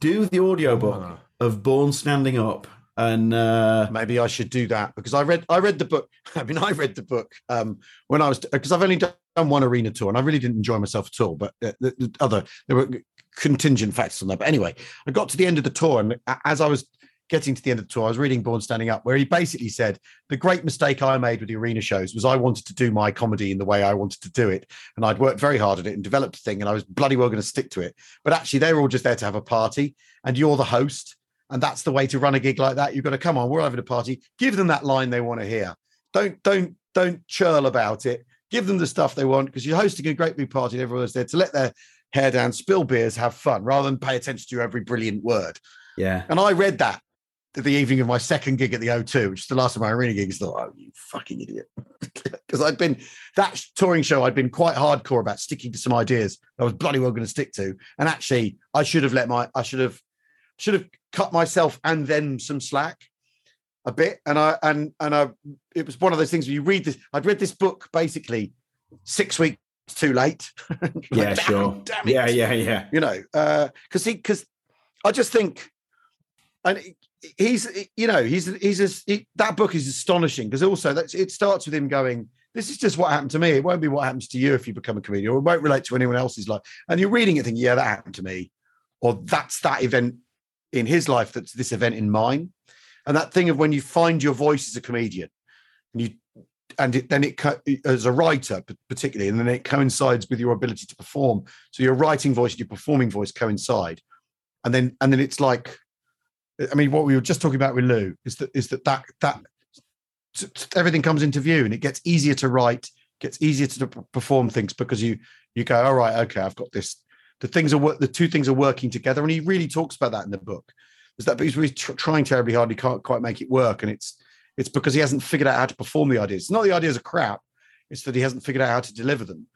do the audio book of Born Standing Up, and uh, maybe I should do that because I read I read the book. I mean, I read the book um, when I was because I've only done one arena tour and I really didn't enjoy myself at all. But uh, the, the other there were contingent factors on that. But anyway, I got to the end of the tour and as I was getting to the end of the tour, I was reading Born Standing Up, where he basically said the great mistake I made with the arena shows was I wanted to do my comedy in the way I wanted to do it, and I'd worked very hard at it and developed a thing, and I was bloody well going to stick to it. But actually, they were all just there to have a party, and you're the host. And that's the way to run a gig like that. You've got to come on, we're having a party. Give them that line they want to hear. Don't don't don't churl about it. Give them the stuff they want because you're hosting a great big party and everyone's there to let their hair down, spill beers, have fun, rather than pay attention to every brilliant word. yeah, And I read that the evening of my second gig at the O2, which is the last of my arena gigs. Thought, oh, you fucking idiot, because I'd been that touring show. I'd been quite hardcore about sticking to some ideas I was bloody well going to stick to, and actually, I should have let my, I should have, should have cut myself and them some slack a bit. And I and and I, it was one of those things where you read this. I'd read this book basically six weeks too late. Like, yeah, damn- sure, damn it yeah, yeah, yeah. you know, uh, because he because I just think, and he's you know he's he's as he, that book is astonishing because also that's it starts with him going. This is just what happened to me. It won't be what happens to you if you become a comedian, or it won't relate to anyone else's life. And you're reading it, thinking, "Yeah, that happened to me," or "That's that event in his life. That's this event in mine." And that thing of when you find your voice as a comedian, and you and it, then it as a writer particularly and then it coincides with your ability to perform so your writing voice and your performing voice coincide and then and then it's like i mean what we were just talking about with lou is that is that that that everything comes into view and it gets easier to write gets easier to perform things because you you go all right okay i've got this the things are the two things are working together and he really talks about that in the book is that he's really tr- trying terribly hard he can't quite make it work and it's it's because he hasn't figured out how to perform the ideas. It's not the ideas are crap. It's that he hasn't figured out how to deliver them.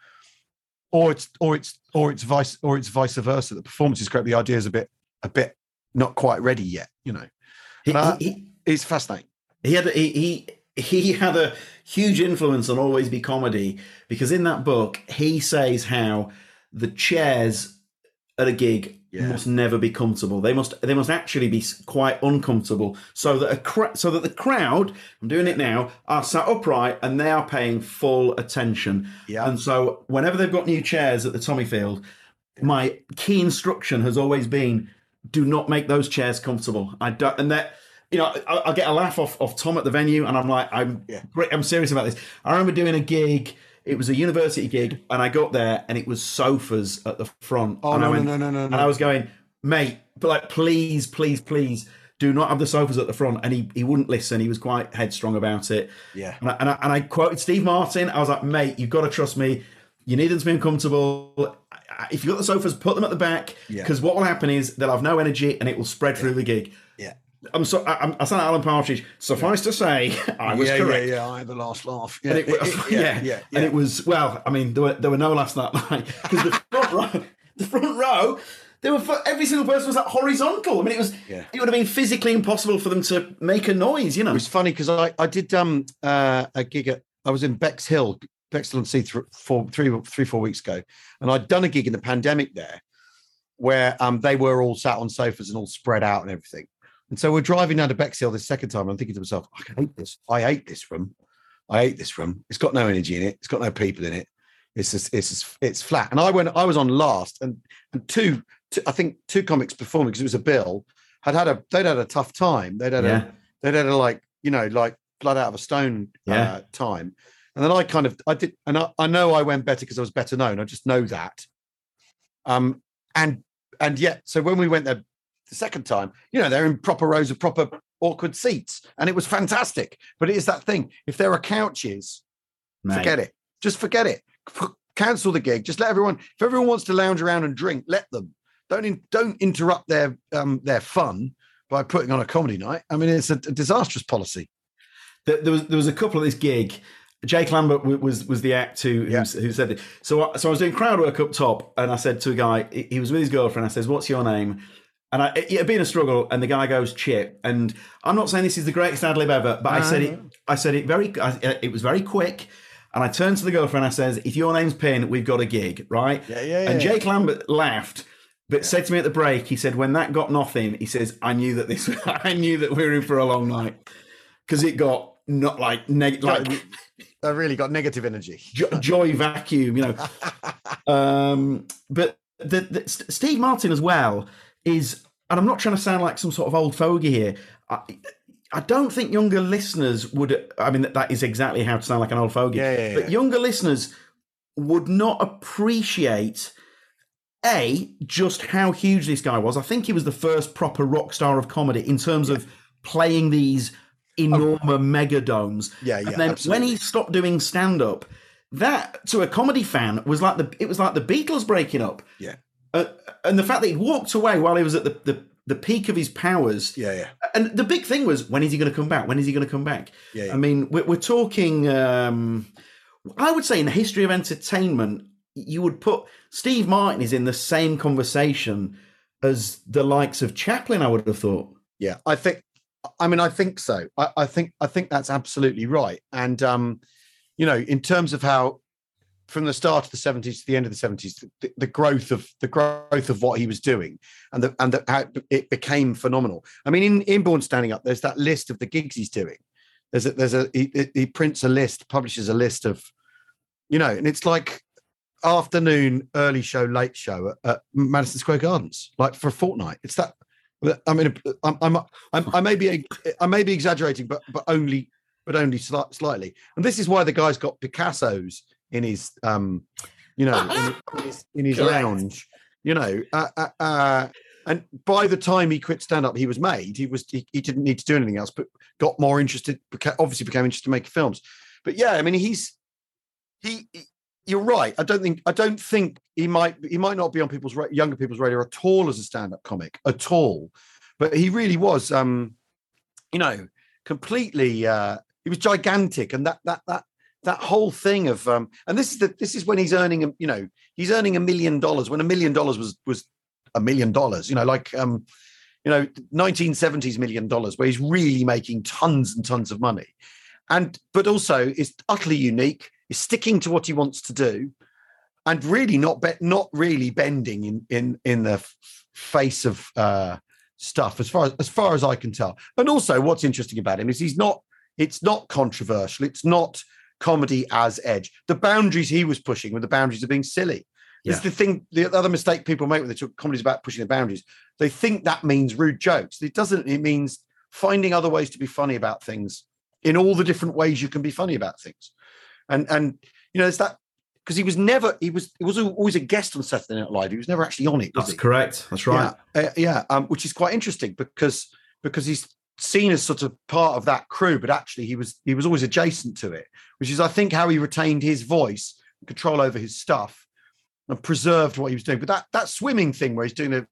Or it's or it's or it's vice or it's vice versa. The performance is great. The idea is a bit a bit not quite ready yet. You know, He, he, it's fascinating. he had he, he he had a huge influence on Always Be Comedy because in that book he says how the chairs at a gig Yeah. must never be comfortable. They must they must actually be quite uncomfortable so that a cra- so that the crowd I'm doing it now are sat upright and they are paying full attention. Yeah. And so whenever they've got new chairs at the Tommyfield, my key instruction has always been do not make those chairs comfortable. I don't, and that, you know, I, I'll get a laugh off, off Tom at the venue, and I'm like, I'm Yeah. great, I'm serious about this. I remember doing a gig. It was a university gig, and I got there, and it was sofas at the front. Oh no, went- no no no no And I was going, mate, but like, please, please, please, do not have the sofas at the front. And he he wouldn't listen. He was quite headstrong about it. Yeah. And I, and I, and I quoted Steve Martin. I was like, mate, you've got to trust me. You need them to be uncomfortable. If you've got the sofas, put them at the back Yeah. because what will happen is they'll have no energy and it will spread through the gig. Yeah. I'm so I, I'm- I sound like Alan Partridge. Suffice to say, I was yeah, correct. Yeah, yeah, I had the last laugh. And it, yeah, yeah, and it was well. I mean, there were there were no laughs that night because the front row, the front row, there were every single person was at horizontal. I mean, it was Yeah. it would have been physically impossible for them to make a noise. You know, It was funny because I, I did um uh, a gig at I was in Bexhill, Bexhill Sea th- four, three, three, four weeks ago, and I'd done a gig in the pandemic there, where um they were all sat on sofas and all spread out and everything. And so we're driving down to Bexhill the second time. I'm thinking to myself, I hate this. I hate this room. I hate this room. It's got no energy in it. It's got no people in it. It's just, it's just, it's flat. And I went, I was on last, and and two, two I think two comics performing because it was a bill had had a they'd had a tough time. They'd had yeah, a they'd had a like you know like blood out of a stone Yeah. uh, time and then i kind of i did and i, I know i went better because i was better known i just know that um and and yet so when we went there the second time you know they're in proper rows of proper awkward seats and it was fantastic but it is that thing if there are couches mate. forget it just forget it cancel the gig just let everyone if everyone wants to lounge around and drink let them don't in, don't interrupt their um their fun by putting on a comedy night i mean it's a, a disastrous policy There, there was there was a couple of this gig. Jake Lambert was was the act who who, Yeah. who said it. So I, so I was doing crowd work up top, and I said to a guy, he he was with his girlfriend. I says, "What's your name?" And I, it had been a struggle, and the guy goes, "Chip." And I'm not saying this is the greatest ad lib ever, but I No, said no. it. I said it very. I, it was very quick. And I turned to the girlfriend. I says, "If your name's Pin, we've got a gig, right?" Yeah, yeah, And yeah. Jake Lambert laughed, but said to me at the break, he said, "When that got nothing, he says, I knew that this. I knew that we were in for a long night because it got not like neg- like." i really got negative energy jo- joy vacuum, you know. um, but the, the St- Steve Martin as well is, and I'm not trying to sound like some sort of old fogey here. I, I don't think younger listeners would. I mean, that, that is exactly how to sound like an old fogey. Yeah, yeah, But younger listeners would not appreciate a just how huge this guy was. I think he was the first proper rock star of comedy in terms of playing these enormous oh. megadomes. Yeah, yeah, And then absolutely. when he stopped doing stand up, that to a comedy fan was like the it was like the Beatles breaking up. Yeah. Uh, and the fact that he walked away while he was at the, the the peak of his powers. yeah yeah And the big thing was when is he going to come back? When is he going to come back? Yeah, yeah. I mean, we're, we're talking. Um, I would say in the history of entertainment, you would put Steve Martin is in the same conversation as the likes of Chaplin. I would have thought. Yeah, I think. I mean, I think so. I, I think. I think that's absolutely right. And um, you know, in terms of how, from the start of the seventies to the end of the seventies, the, the growth of the growth of what he was doing, and the and the, how it became phenomenal. I mean, in Inborn Standing Up, there's that list of the gigs he's doing. There's a there's a he, he prints a list, publishes a list of, you know, and it's like afternoon, early show, late show at, at Madison Square Gardens, like for a fortnight. It's that. I mean, I'm, I'm, I'm I may be I may be exaggerating, but but only but only sli- slightly. And this is why the guy's got Picasso's in his um, you know, in, his, in his lounge. You know, uh, uh, uh, and by the time he quit stand up, he was made. He was he, he didn't need to do anything else, but got more interested. Beca- obviously, became interested in making films. But yeah, I mean, he's he. he- You're right. I don't think I don't think he might he might not be on people's younger people's radar at all as a stand-up comic at all, but he really was. Um, you know, completely. Uh, he was gigantic, and that that that that whole thing of um, and this is the this is when he's earning a you know he's earning a million dollars when a million dollars was was a million dollars. You know, like um, you know, 1970s million dollars, where he's really making tons and tons of money, and but also is utterly unique. Is sticking to what he wants to do, and really not be, not really bending in in in the face of uh, stuff as far as as far as I can tell. And also, what's interesting about him is he's not. It's not controversial. It's not comedy as edge. The boundaries he was pushing were the boundaries of being silly. It's the thing, the other mistake people make when they talk comedy is about pushing the boundaries. They think that means rude jokes. It doesn't. It means finding other ways to be funny about things in all the different ways you can be funny about things. And and you know, it's that because he was never he was he was always a guest on Saturday Night Live. He was never actually on it. That's he? correct. That's right. Yeah, uh, yeah, um, which is quite interesting because because he's seen as sort of part of that crew, but actually he was he was always adjacent to it, which is I think how he retained his voice, control over his stuff, and preserved what he was doing. But that that swimming thing where he's doing the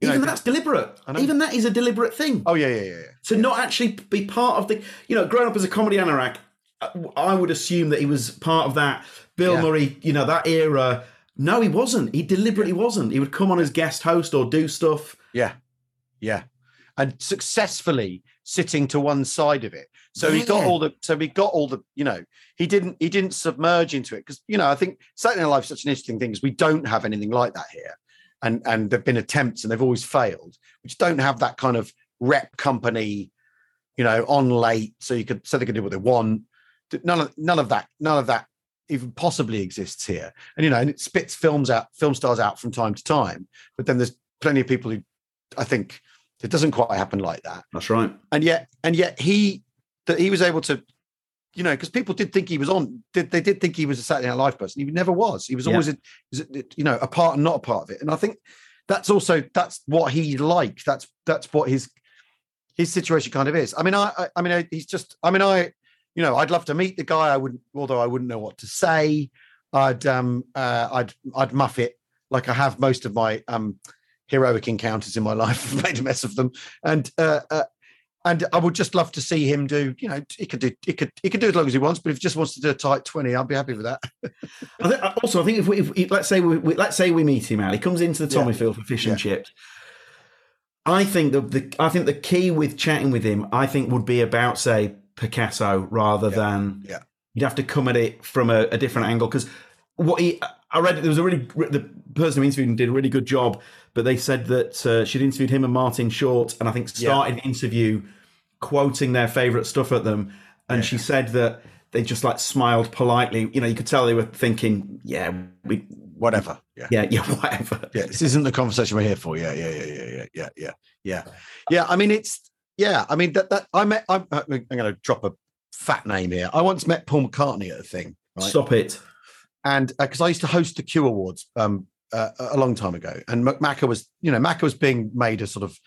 You know, Even that's deliberate. Even that is a deliberate thing. Oh yeah, yeah, yeah. yeah. to not actually be part of the you know growing up as a comedy anorak uh, i would assume that he was part of that bill Yeah. murray you know that era no he wasn't he deliberately wasn't he would come on as guest host or do stuff Yeah, yeah, and successfully sitting to one side of it. So he got all the. So he got all the. You know, he didn't. He didn't submerge into it because you know I think Saturday Night Live is such an interesting thing is we don't have anything like that here, and and there've been attempts and they've always failed, which don't have that kind of rep company, you know, on late so you could so they can do what they want. None of none of that. None of that even possibly exists here. And you know, and it spits films out, film stars out from time to time. But then there's plenty of people who I think it doesn't quite happen like that. that's right And yet, and yet he that he was able to, you know, because people did think he was on. Did they did think he was a Saturday Night Live person? He never was. He was always, a, a- you know, a part and not a part of it. And I think that's also that's what he liked. That's that's what his his situation kind of is. I mean, I I, I mean, I, he's just. I mean, I you know, I'd love to meet the guy. I wouldn't, although I wouldn't know what to say. I'd um uh, I'd I'd muff it like I have most of my um heroic encounters in my life. I've made a mess of them, and uh, uh, and I would just love to see him do. You know, he could do he could he could do as long as he wants, but if he just wants to do a tight twenty, I'd be happy with that. I think, also i think if we, if we let's say we, we let's say we meet him al he comes into the Yeah. tommyfield for fish and chips i think the, the i think the key with chatting with him i think would be about say picasso rather Yeah. than Yeah. you'd have to come at it from a, a different angle because what he I read there was a really the person who interviewed him did a really good job, but they said that uh, she'd interviewed him and Martin Short, and I think started yeah. the interview quoting their favorite stuff at them. And yeah. she said that they just like smiled politely. You know, you could tell they were thinking, yeah, we whatever. Yeah, yeah, yeah whatever. Yeah, this isn't the conversation we're here for. Yeah, yeah, yeah, yeah, yeah, yeah, yeah, yeah. Yeah, I mean, it's yeah. I mean, that that I met. I'm, uh, I'm going to drop a fat name here. I once met Paul McCartney at a thing. Right? Stop it. And because uh, I used to host the Q Awards um, uh, a long time ago, and Mac- Macca was, you know, Macca was being made a sort of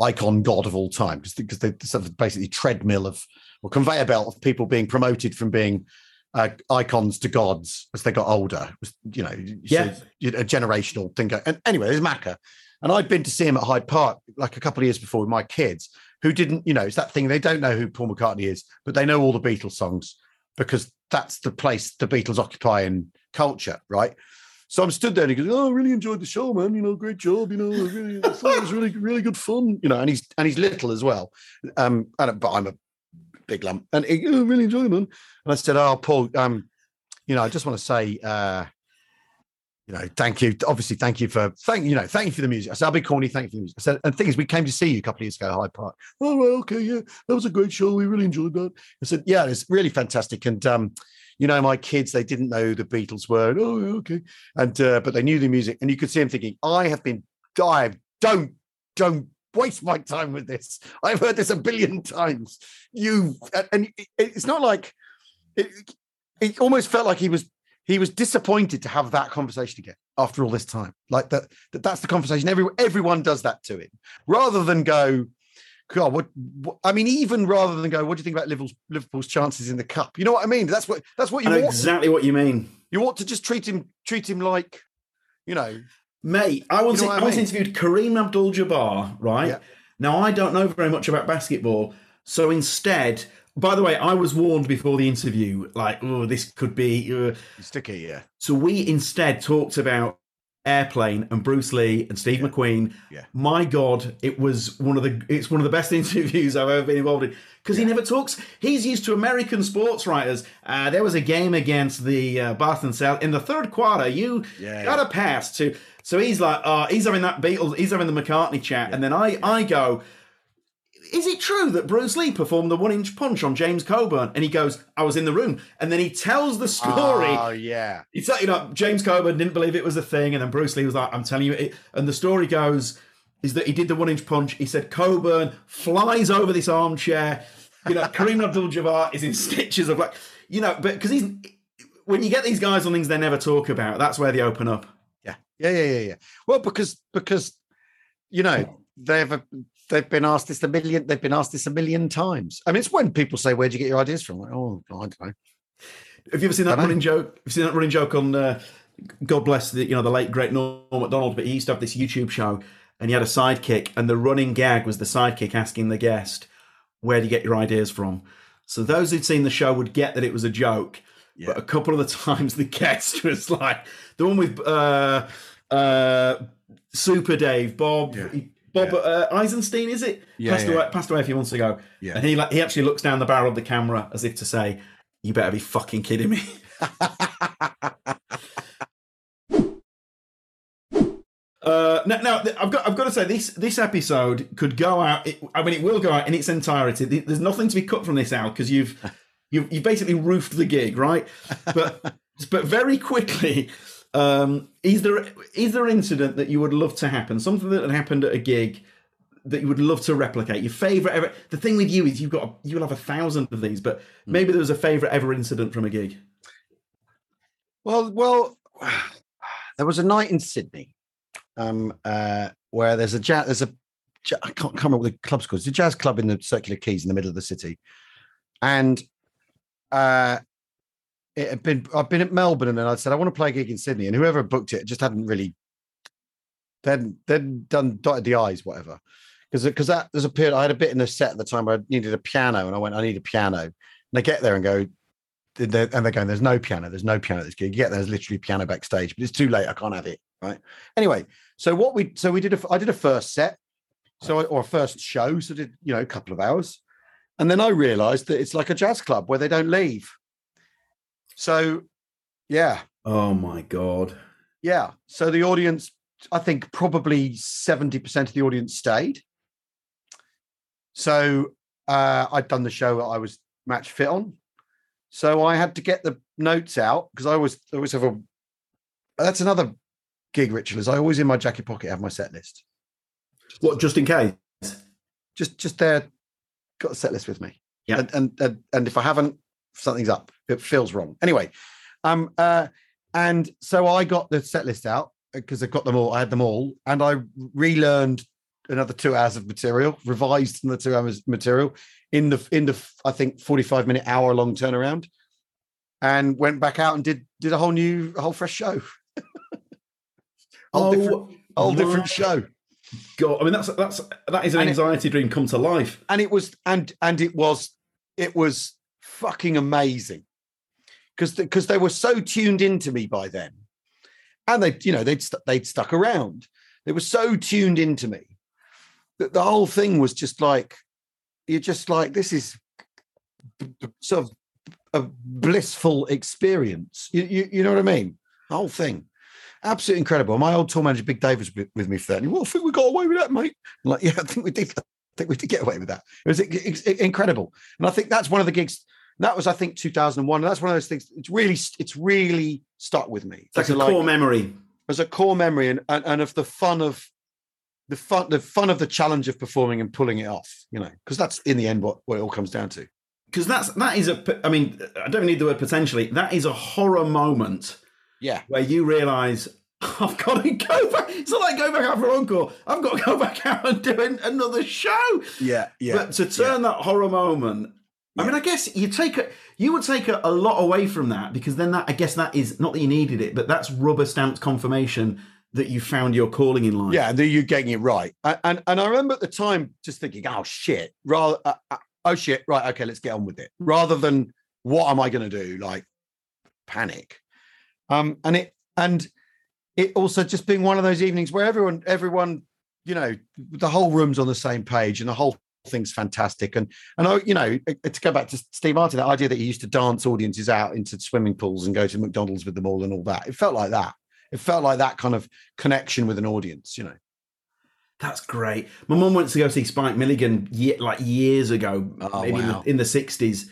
icon god of all time because because they sort of basically treadmill of or conveyor belt of people being promoted from being uh, icons to gods as they got older. Was you know, you Yeah. see a generational thing. go- And anyway, there's Macca, and I'd been to see him at Hyde Park like a couple of years before with my kids who didn't, you know, it's that thing they don't know who Paul McCartney is, but they know all the Beatles songs because that's the place the Beatles occupy in culture, right? So I'm stood there and he goes, "Oh, I really enjoyed the show, man. You know, great job. You know, really, it was really, really good fun. You know." And he's and he's little as well, um, and, but I'm a big lump, and he, oh, really enjoyed it, man. And I said, "Oh, Paul, um, you know, I just want to say, uh, you know, thank you. Obviously, thank you for thank you know, thank you for the music. I said, I'll be corny. Thank you for the music. I said, and the thing is, we came to see you a couple of years ago Hyde Park. Oh, right, okay, yeah, that was a great show. We really enjoyed that. I said, yeah, it's really fantastic. And um, you know, my kids, they didn't know the Beatles were. And, oh, okay. And uh, but they knew the music, and you could see him thinking, I have been, I don't, don't waste my time with this. I've heard this a billion times. You and- and it's not like it, it almost felt like he was he was disappointed to have that conversation again after all this time. Like that, that that's the conversation. Every, everyone does that to him rather than go, God, what, what I mean, even rather than go, what do you think about Liverpool's, Liverpool's chances in the cup? You know what I mean? That's what that's what I you know want. exactly what you mean. You ought to just treat him treat him like, you know, Mate, I once, You know I I mean? interviewed Kareem Abdul Jabbar, right? Yeah. Now, I don't know very much about basketball. So instead, by the way, I was warned before the interview, like, oh, this could be. Uh. sticky, yeah. So we instead talked about Airplane and Bruce Lee and Steve McQueen. Yeah. My God, it was one of the it's one of the best interviews I've ever been involved in because he never talks. He's used to American sports writers. Uh, there was a game against the uh, Boston Celtics in the third quarter. You Yeah, got a pass to. So he's like, uh, he's having that Beatles, he's having the McCartney chat, and then I I go. Is it true that Bruce Lee performed the one inch punch on James Coburn? And he goes, I was in the room. And then he tells the story. Oh yeah. It's like, you know, James Coburn didn't believe it was a thing, and then Bruce Lee was like, I'm telling you it. And the story goes is that he did the one inch punch. He said Coburn flies over this armchair. You know, Kareem Abdul Jabbar is in stitches of like, you know, but because he's when you get these guys on things they never talk about, that's where they open up. Yeah, yeah, yeah, yeah, yeah. Well, because because you know they've uh, they've been asked this a million. They've been asked this a million times. I mean, it's when people say, "Where do you get your ideas from?" Like, oh, I don't know. Have you ever seen that running joke? Have you seen that running joke on uh, God bless the you know the late great Norm Macdonald, but he used to have this YouTube show and he had a sidekick, and the running gag was the sidekick asking the guest, "Where do you get your ideas from?" So those who'd seen the show would get that it was a joke. Yeah. But a couple of the times the guest was like the one with uh, uh, Super Dave, Bob, Yeah. Bob Yeah. uh, Eisenstein, is it? Yeah, passed yeah. away passed away a few months ago. Yeah. And he like he actually looks down the barrel of the camera as if to say, "You better be fucking kidding me." Uh, now, now, I've got I've got to say this this episode could go out. It, I mean, it will go out in its entirety. There's nothing to be cut from this, out because you've you've you've basically roofed the gig, right? But but very quickly, um, is there is there an incident that you would love to happen? Something that had happened at a gig that you would love to replicate? Your favorite ever? The thing with you is you've got you'll have a thousand of these, but maybe there was a favorite ever incident from a gig. Well, well, there was a night in Sydney, um, uh, where there's a jazz. There's a I can't, can't remember what the club's called. It's a jazz club in the Circular Quays in the middle of the city, and uh, it had been. I've been at Melbourne, and then I said I want to play a gig in Sydney, and whoever booked it just hadn't really. Then then done dotted the i's whatever, because because that there's a period I had a bit in the set at the time where I needed a piano, and I went I need a piano, and they get there and go and they're, going, there's no piano, there's no piano at this gig. You get there's literally piano backstage, but it's too late. I can't have it. Right. Anyway, so what we so we did a I did a first set, so I- or a first show, so did you know a couple of hours, and then I realised that it's like a jazz club where they don't leave. So, yeah, Oh my god! yeah. So the audience, I think probably 70% of the audience stayed. So uh, I'd done the show that I was match fit on. So I had to get the notes out because I always I always have a that's another gig ritual is I always in my jacket pocket have my set list. What? Just in case. Just just there, got a set list with me. Yeah. And and and, and if I haven't, something's up. It feels wrong. Anyway, um uh and so I got the set list out because I got them all. I had them all, and I relearned another two hours of material, revised another two hours material in the in the I think forty five minute hour long turnaround, and went back out and did did a whole new a whole fresh show. whole different, whole different show. God, I mean that's that's that is an And it- anxiety dream come to life. and it was and and it was it was fucking amazing. Because because they were so tuned into me by then. And they you know they'd st- they'd stuck around. They were so tuned into me that the whole thing was just like you're just like this is sort of a blissful experience. You, you you know what i mean? The whole thing. Absolutely incredible. My old tour manager big dave was with me for that. And well i think we got away with that mate. I'm like yeah i think we did. I think we did get away with that. It was incredible, and I think that's one of the gigs. That was, I think, 2001. And that's one of those things. It's really, it's really stuck with me. It's like a core memory. as a core memory, and, and and of the fun of the fun, the fun of the challenge of performing and pulling it off. You know, because that's in the end what, what it all comes down to. Because that's that is a. I mean, I don't need the word potentially. That is a horror moment Yeah, where you realise I've got to go back. It's not like going back out for encore. I've got to go back out and do another show. yeah, yeah. But to turn that horror moment, I mean, I guess you take a, you would take a, a lot away from that because then that, I guess that is not that you needed it, but that's rubber stamped confirmation that you found your calling in life. Yeah, then you're getting it right. And, and and I remember at the time just thinking, oh shit, rather, uh, uh, oh shit, right, okay, let's get on with it, rather than what am I going to do? Like panic. Um, and it and it also just being one of those evenings where everyone, everyone, you know, the whole room's on the same page and the whole thing's fantastic. And and I, you know, uh, to go back to Steve Martin, that idea that he used to dance audiences out into swimming pools and go to McDonald's with them all and all that, it felt like that. It felt like that kind of connection with an audience, you know. That's great. My mum went to go see Spike Milligan like years ago, Oh, maybe wow. in the sixties.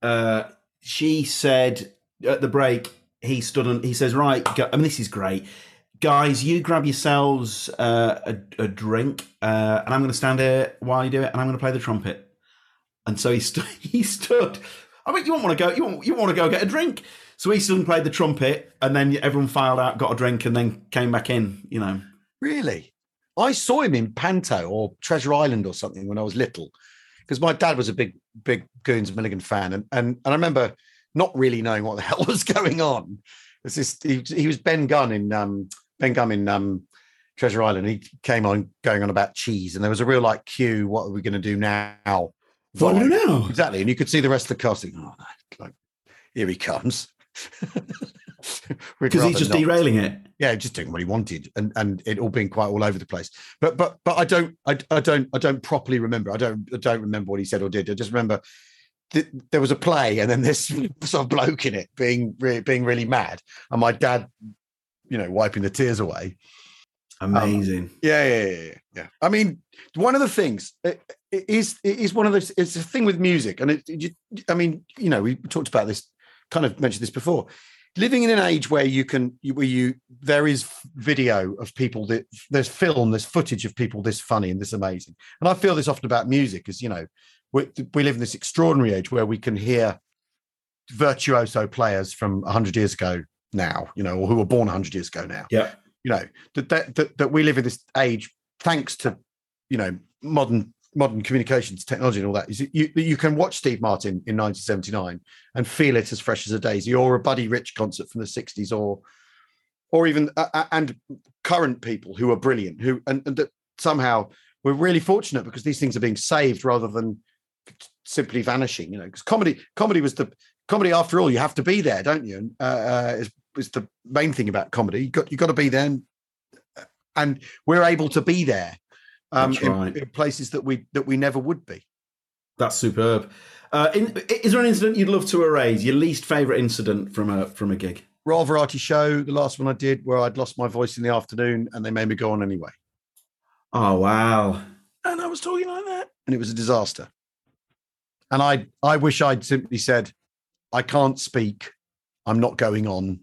Uh, she said at the break, he stood and he says, "Right, go, I mean, this is great, guys. You grab yourselves uh, a, a drink, uh, and I'm going to stand here while you do it, and I'm going to play the trumpet." And so he stood. He stood. I mean, you want to go. You want you want to go get a drink. So he stood and played the trumpet, and then everyone filed out, got a drink, and then came back in. You know. Really? I saw him in Panto or Treasure Island or something when I was little, because my dad was a big, big Goons Milligan fan, and and, and I remember not really knowing what the hell was going on. Just he, he was Ben Gunn in um, Ben Gunn in um, Treasure Island. He came on going on about cheese, and there was a real like cue. What are we going to do now? What do now? Exactly, and you could see the rest of the casting. Oh, like here he comes. Because he's just not. derailing it. yeah, just doing what he wanted, and and it all being quite all over the place. But but but I don't I, I don't I don't properly remember. I don't I don't remember what he said or did. I just remember th- there was a play, and then this sort of bloke in it being re- being really mad, and my dad, you know, wiping the tears away. Um, amazing. Yeah, yeah, yeah, yeah, yeah. I mean, one of the things it, it is it is one of those. It's a thing with music, and it, it. I mean, you know, we talked about this, kind of mentioned this before. Living in an age where you can, where you there is video of people that there's film, there's footage of people this funny and this amazing, and I feel this often about music, as you know, we, we live in this extraordinary age where we can hear virtuoso players from 100 years ago now, you know, or who were born 100 years ago now Yeah. you know that that that, that we live in this age thanks to you know modern modern communications technology and all that is you that you can watch Steve Martin in 1979 and feel it as fresh as a daisy or a Buddy Rich concert from the 60s or or even uh, uh, and current people who are brilliant who and, and that somehow we're really fortunate because these things are being saved rather than simply vanishing you know because comedy comedy was the comedy after all you have to be there don't you and uh, uh is, is the main thing about comedy you got you got to be there and, and we're able to be there um That's in, right. in places that we that we never would be That's superb. Uh, in, is there an incident you'd love to erase? Your least favourite incident from a from a gig? Royal Variety Show, the last one I did, where I'd lost my voice in the afternoon, and they made me go on anyway. Oh wow! And I was talking like that, and it was a disaster. And I, I wish I'd simply said, "I can't speak. I'm not going on.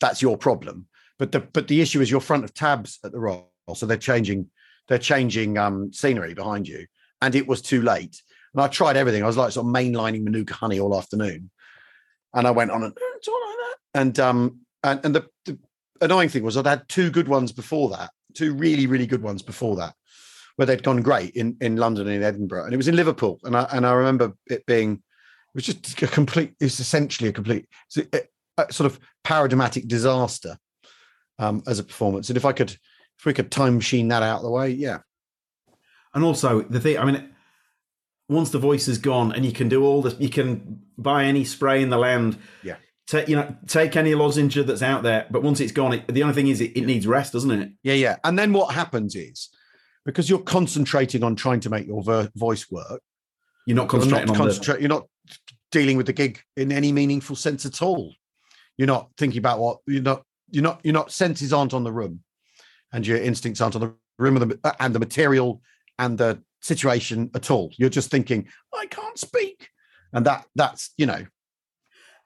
That's your problem." But the but the issue is you're front of tabs at the Royal, so they're changing, they're changing um, scenery behind you, and it was too late. And I tried everything. I was like sort of mainlining Manuka Honey all afternoon, and I went on and "Eh, it's all like that. And um and and the, the annoying thing was I'd had two good ones before that, two really really good ones before that, where they'd gone great in in London and in Edinburgh, and it was in Liverpool. And I and I remember it being it was just a complete. It's essentially a complete a, sort of paradigmatic disaster um, as a performance. And if I could, if we could time machine that out of the way, yeah, And also the thing, I mean, once the voice is gone, and you can do all this, you can buy any spray in the land. Yeah. Take you know, take any lozenge that's out there, but once it's gone, it, the only thing is it, it needs rest, doesn't it? yeah, yeah. And then what happens is because you're concentrating on trying to make your ver- voice work, You're not you're concentrating not on concentrate. You're not dealing with the gig in any meaningful sense at all. You're not thinking about what you're not. You're not. You're not. Senses aren't on the room, and your instincts aren't on the room and the, and the material and the situation at all. You're just thinking, I can't speak, and that that's you know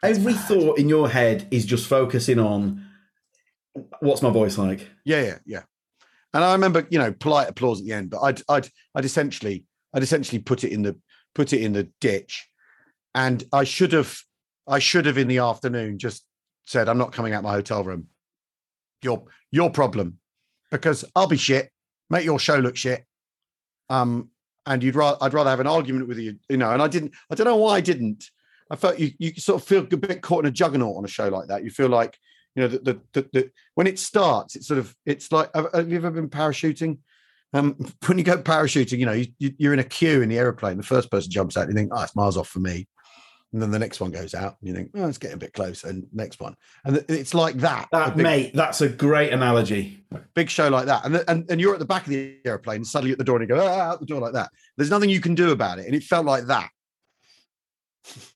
the. Every thought in your head is just focusing on what's my voice like. Yeah, yeah, yeah. And I remember, you know, polite applause at the end, but I'd, I'd, I'd essentially, I'd essentially put it in the, put it in the ditch, and I should have, I should have in the afternoon just said, I'm not coming out my hotel room. Your, your problem, because I'll be shit. Make your show look shit. Um, and you'd rather, I'd rather have an argument with you, you know. And I didn't, I don't know why I didn't. I felt you, you sort of feel a bit caught in a juggernaut on a show like that. You feel like, you know, the, the, the, the when it starts, it's sort of it's like have, you ever been parachuting? Um, when you go parachuting, you know, you, you're in a queue in the aeroplane. The first person jumps out, you think, oh, it's miles off for me. And then the next one goes out, and you think, oh, it's getting a bit close. And next one, and it's like that. That big, mate, that's a great analogy. big show like that, and, and and you're at the back of the airplane, suddenly at the door, and you go ah, out the door like that. There's nothing you can do about it, and it felt like that.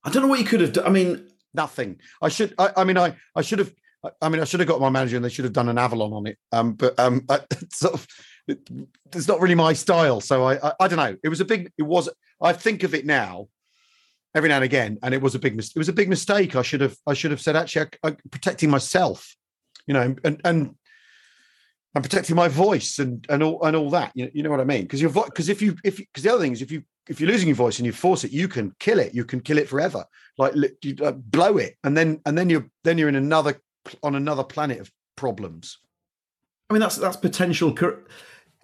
I don't know what you could have done. I mean, nothing. I should. I, I mean, I I should have. I- mean, I should have got my manager, and they should have done an Avalon on it. Um, but um, I, it's sort of, it, it's not really my style. So I, I, I don't know. It was a big. It was. I think of it now, every now and again, and it was a big. mis- It was a big mistake. I should have. I should have said actually, I, I, protecting myself, you know, and and. I'm protecting my voice and and all and all that. You, you know what I mean? Because your because if you if because the other thing is if you if you're losing your voice and you force it, you can kill it. You can kill it forever like you uh, blow it and then and then you're then you're in another on another planet of problems I mean that's that's potential. car-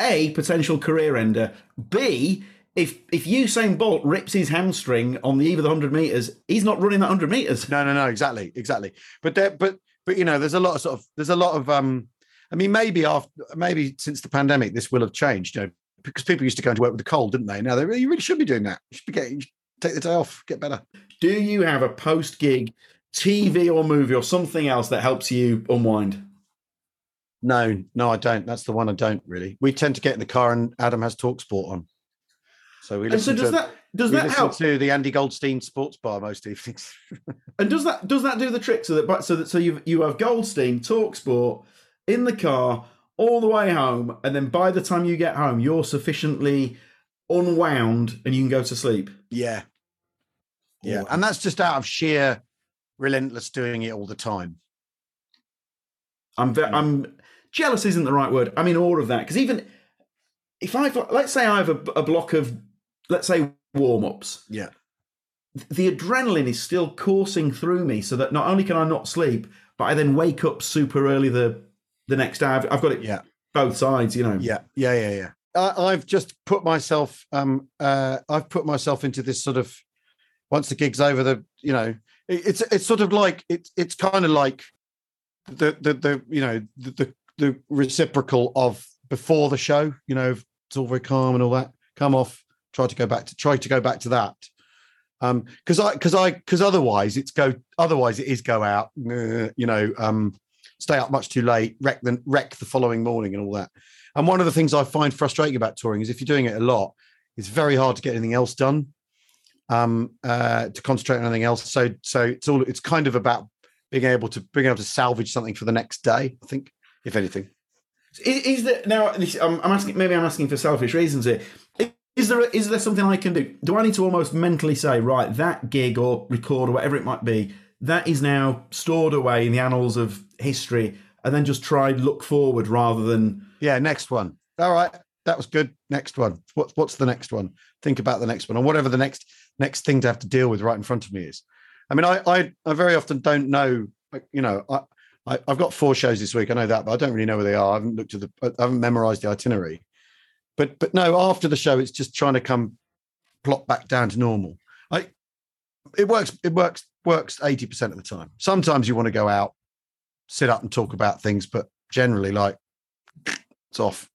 A potential career ender. B if if Usain Bolt rips his hamstring on the eve of the hundred meters, he's not running that hundred meters. no no no exactly exactly but there but but you know there's a lot of sort of there's a lot of um I mean, maybe after maybe since the pandemic, this will have changed. You know, because people used to go into work with a cold, didn't they? Now they really, you really should be doing that. You should be getting take the day off, get better. Do you have a post gig TV or movie or something else that helps you unwind? No, no, I don't. That's the one I don't really. We tend to get in the car and Adam has talk sport on. So we And so listen does to that does that help? to the Andy Goldstein Sports Bar most evenings. And does that does that do the trick so that so that so you you have Goldstein talk sport in the car all the way home, and then by the time you get home, you're sufficiently unwound and you can go to sleep. yeah, yeah, and that's just out of sheer relentless doing it all the time. I'm ve- I'm jealous isn't the right word. I'm in awe of that because even if I let's say I have a, a block of let's say warm ups, Yeah, the adrenaline is still coursing through me, so that not only can I not sleep, but I then wake up super early the the next day. I've, I've got it yeah. both sides, you know. Yeah, yeah, yeah, yeah. I, I've just put myself, um, uh, I've put myself into this sort of. Once the gig's over, the you know, it, it's it's sort of like it's it's kind of like the the the you know the, the the reciprocal of before the show. You know, it's all very calm and all that. Come off, try to go back to try to go back to that. Um, because I because I because otherwise it's go otherwise it is go out, uh, you know, um, stay up much too late, wreck the wreck the following morning and all that. And one of the things I find frustrating about touring is if you're doing it a lot, it's very hard to get anything else done. Um, uh, to concentrate on anything else. So so it's all it's kind of about being able to being able to salvage something for the next day. I think, if anything. Is, is now? This, I'm, I'm asking. Maybe I'm asking for selfish reasons here. Is there is there something I can do? Do I need to almost mentally say, right, that gig or record or whatever it might be, that is now stored away in the annals of history, and then just try look forward rather than Yeah, next one. All right, that was good. Next one. What, what's the next one? Think about the next one, or whatever the next next thing to have to deal with right in front of me is. I mean, I I, I very often don't know. You know, I, I I've got four shows this week. I know that, but I don't really know where they are. I haven't looked at the. I haven't memorized the itinerary. But but no, after the show, it's just trying to come plot back down to normal. I it works. It works works eighty percent of the time. Sometimes you want to go out, sit up and talk about things, but generally, like it's off.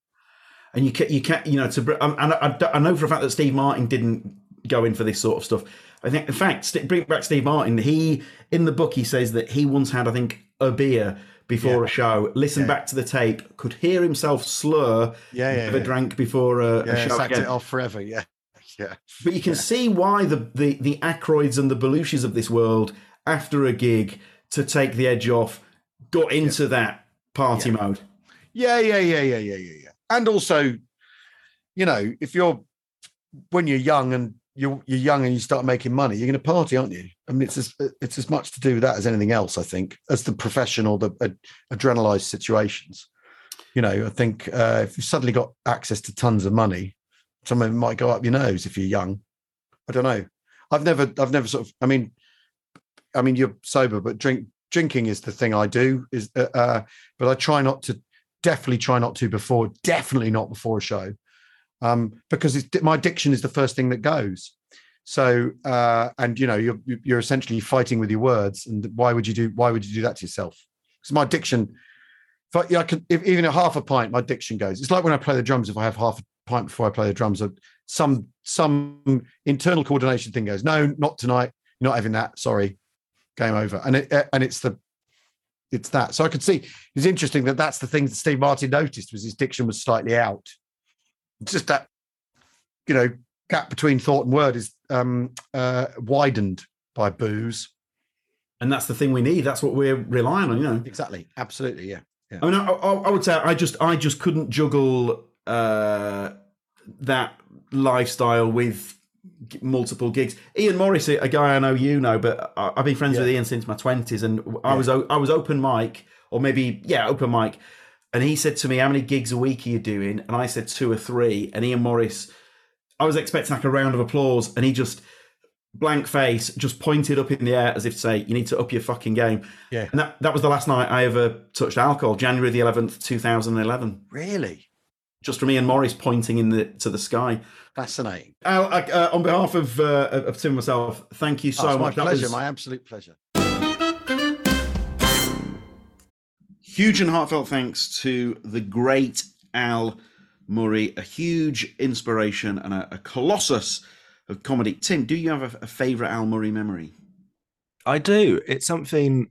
and you can't, you can't, you know to um, and I, I, I know for a fact that Steve Martin didn't go in for this sort of stuff. I think in fact bring back Steve Martin. He in the book he says that he once had I think a beer before Yeah. a show, listened Yeah. back to the tape, could hear himself slur. Yeah, yeah, never drank before a, a show sacked again. it off forever. Yeah, yeah, But you can see why the the the Aykroyds and the Belushis of this world, after a gig, to take the edge off, got into that party mode. yeah, yeah, yeah, yeah, yeah, yeah, yeah. And also, you know, if you're when you're young and you're you're young and you start making money, you're going to party, aren't you? I mean, it's as it's as much to do with that as anything else. I think as the professional, the ad- adrenalized situations. You know, I think uh, if you've suddenly got access to tons of money, some of it might go up your nose if you're young. I don't know. I've never, I've never sort of. I mean, I mean, you're sober, but drink drinking is the thing I do. Is uh, uh, but I try not to. Definitely try not to before. Definitely not before a show, um, because my addiction is the first thing that goes. So, uh, and you know, you're you're essentially fighting with your words. And why would you do? Why would you do that to yourself? Because my addiction. If I, I could, if even a half a pint, my addiction goes. It's like when I play the drums. If I have half a pint before I play the drums, some some internal coordination thing goes. No, not tonight. You're not having that. Sorry, game over. And it uh, and it's the it's that. So I could see it's interesting that that's the thing that Steve Martin noticed was his diction was slightly out. Just that you know gap between thought and word is um uh widened by booze. And that's the thing we need. That's what we're relying on, you know. Exactly. Absolutely. Yeah. I mean, I, I, I would say I just I just couldn't juggle uh, that lifestyle with multiple gigs. Ian Morris, a guy I know you know, but I've been friends with Ian since my twenties, and I was o- I was open mic or maybe yeah open mic, and he said to me, "How many gigs a week are you doing?" And I said two or three, and Ian Morris, I was expecting like a round of applause, and he just blank face just pointed up in the air as if to say you need to up your fucking game Yeah. and that, that was the last night i ever touched alcohol january the 11th 2011 Really just from ian morris pointing in the to the sky fascinating. Al, uh, uh, on behalf of uh, of tim and myself thank you so Oh, much my That pleasure. was My absolute pleasure. Huge and heartfelt thanks to the great Al Murray, a huge inspiration and a, a colossus of comedy. Tim, do you have a, a favorite Al Murray memory? I do. It's something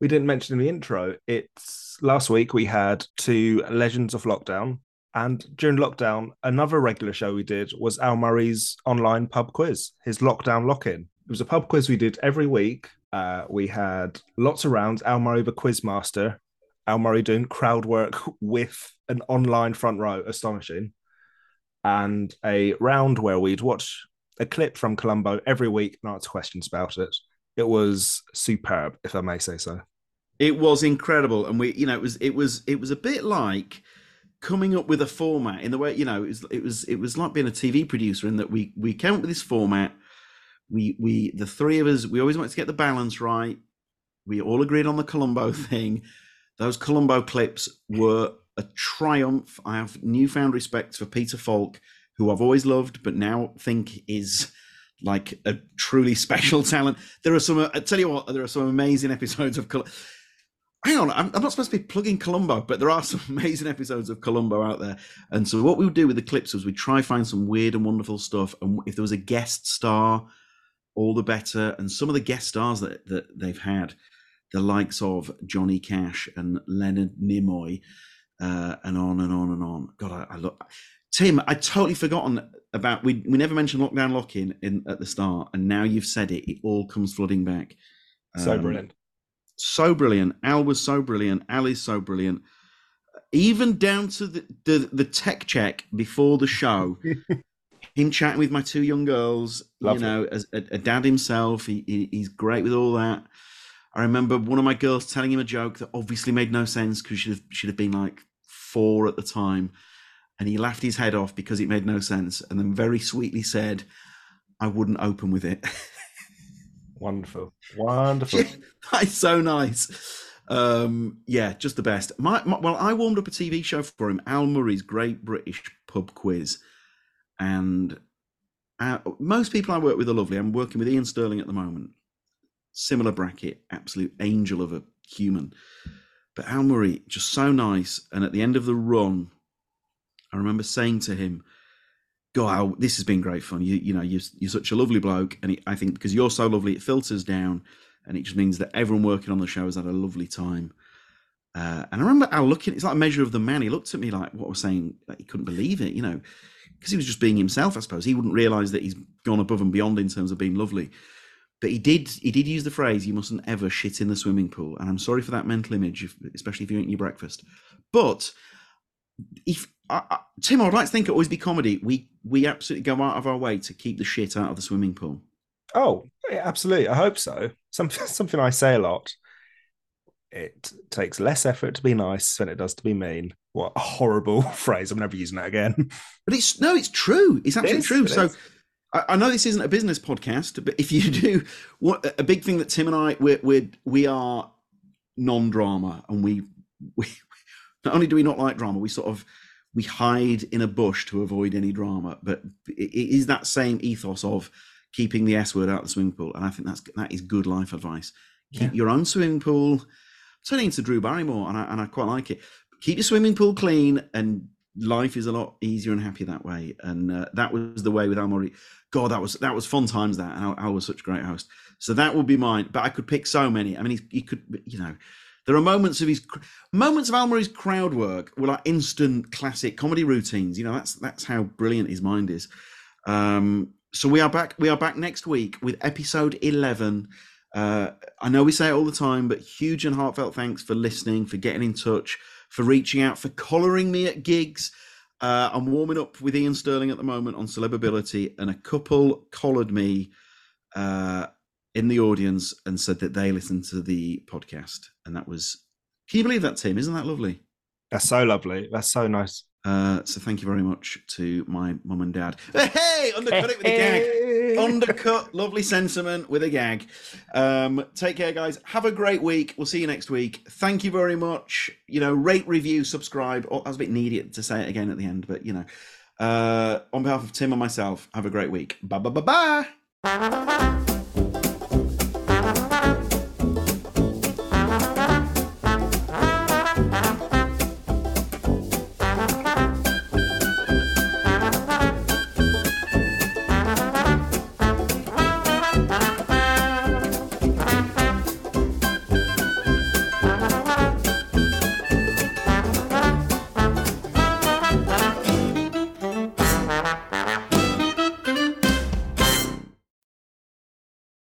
we didn't mention in the intro. It's last week we had two Legends of Lockdown. And during lockdown, another regular show we did was Al Murray's online pub quiz, his lockdown lock in. It was a pub quiz we did every week. Uh, we had lots of rounds. Al Murray, the quiz master, Al Murray doing crowd work with an online front row, astonishing. And a round where we'd watch a clip from Columbo every week and answer questions about it. It was superb, if I may say so. It was incredible, and we, you know, it was it was it was a bit like coming up with a format in the way you know it was it was it was like being a TV producer in that we we came up with this format. We we the three of us we always wanted to get the balance right. We all agreed on the Columbo thing. Those Columbo clips were a triumph. I have newfound respect for Peter Falk, who I've always loved, but now think is like a truly special talent. There are some. I tell you what, there are some amazing episodes of. Columbo hang on, I'm, I'm, not supposed to be plugging Columbo, but there are some amazing episodes of Columbo out there. And so what we would do with the clips was we'd try find some weird and wonderful stuff. And if there was a guest star, all the better. And some of the guest stars that, that they've had, the likes of Johnny Cash and Leonard Nimoy, uh, and on and on and on. God, I, I look. Tim, I totally forgotten about we. We never mentioned lockdown lock in in at the start, and now you've said it. It all comes flooding back. So um, brilliant so brilliant. Al was so brilliant. Al is so brilliant. Even down to the, the, the tech check before the show, him chatting with my two young girls, Lovely. you know, as a, a dad himself, he, he, he's great with all that. I remember one of my girls telling him a joke that obviously made no sense because she'd have, she'd have been like four at the time. And he laughed his head off because it made no sense. And then very sweetly said, I wouldn't open with it. Wonderful, wonderful. That's so nice. Um, yeah, just the best. My, my, well, I warmed up a TV show for him, Al Murray's Great British Pub Quiz, and uh, most people I work with are lovely. I'm working with Ian Stirling at the moment. Similar bracket, absolute angel of a human. But Al Murray, just so nice. And at the end of the run, I remember saying to him, God, this has been great fun. You, you know, you're, you're such a lovely bloke, and it, I think because you're so lovely, it filters down, and it just means that everyone working on the show has had a lovely time. Uh, and I remember Al looking; it's like a measure of the man. He looked at me like what was saying, like he couldn't believe it, you know, because he was just being himself. I suppose he wouldn't realise that he's gone above and beyond in terms of being lovely. But he did. He did use the phrase, "You mustn't ever shit in the swimming pool." And I'm sorry for that mental image, especially if you're eating your breakfast. But if I, Tim, I'd like to think it always be comedy. We we absolutely go out of our way to keep the shit out of the swimming pool. Oh, yeah, absolutely. I hope so. Something something I say a lot. It takes less effort to be nice than it does to be mean. What a horrible phrase! I'm never using that again. But it's no, it's true. It's absolutely it true. So. I, I know this isn't a business podcast, but if you do, what a big thing that Tim and I we're, we're we are non-drama, and we we not only do we not like drama, we sort of we hide in a bush to avoid any drama. But it is that same ethos of keeping the S word out of the swimming pool, and I think that's that is good life advice. Keep yeah. your own swimming pool. turning into Drew Barrymore, and I, and I quite like it. Keep your swimming pool clean, and life is a lot easier and happier that way. And uh, that was the way with Al Murray. God, that was that was fun times. That Al, Al was such a great host. So that would be mine. But I could pick so many. I mean, he, he could, you know, there are moments of his moments of Al Murray's crowd work were like instant classic comedy routines. You know, that's that's how brilliant his mind is. Um, so we are back. We are back next week with episode eleven. Uh, I know we say it all the time, but huge and heartfelt thanks for listening, for getting in touch, for reaching out, for collaring me at gigs. Uh, I'm warming up with Ian Stirling at the moment on Celebability, and a couple collared me uh, in the audience and said that they listened to the podcast, and that was. Can you believe that, Tim? Isn't that lovely? That's so lovely. That's so nice. Uh, so thank you very much to my mum and dad. Hey, undercut it with a gag. Undercut, lovely sentiment with a gag. Um, take care, guys. Have a great week. We'll see you next week. Thank you very much. You know, rate, review, subscribe. Oh, I was a bit needy to say it again at the end, but you know, uh, on behalf of Tim and myself, have a great week. Bye bye bye bye.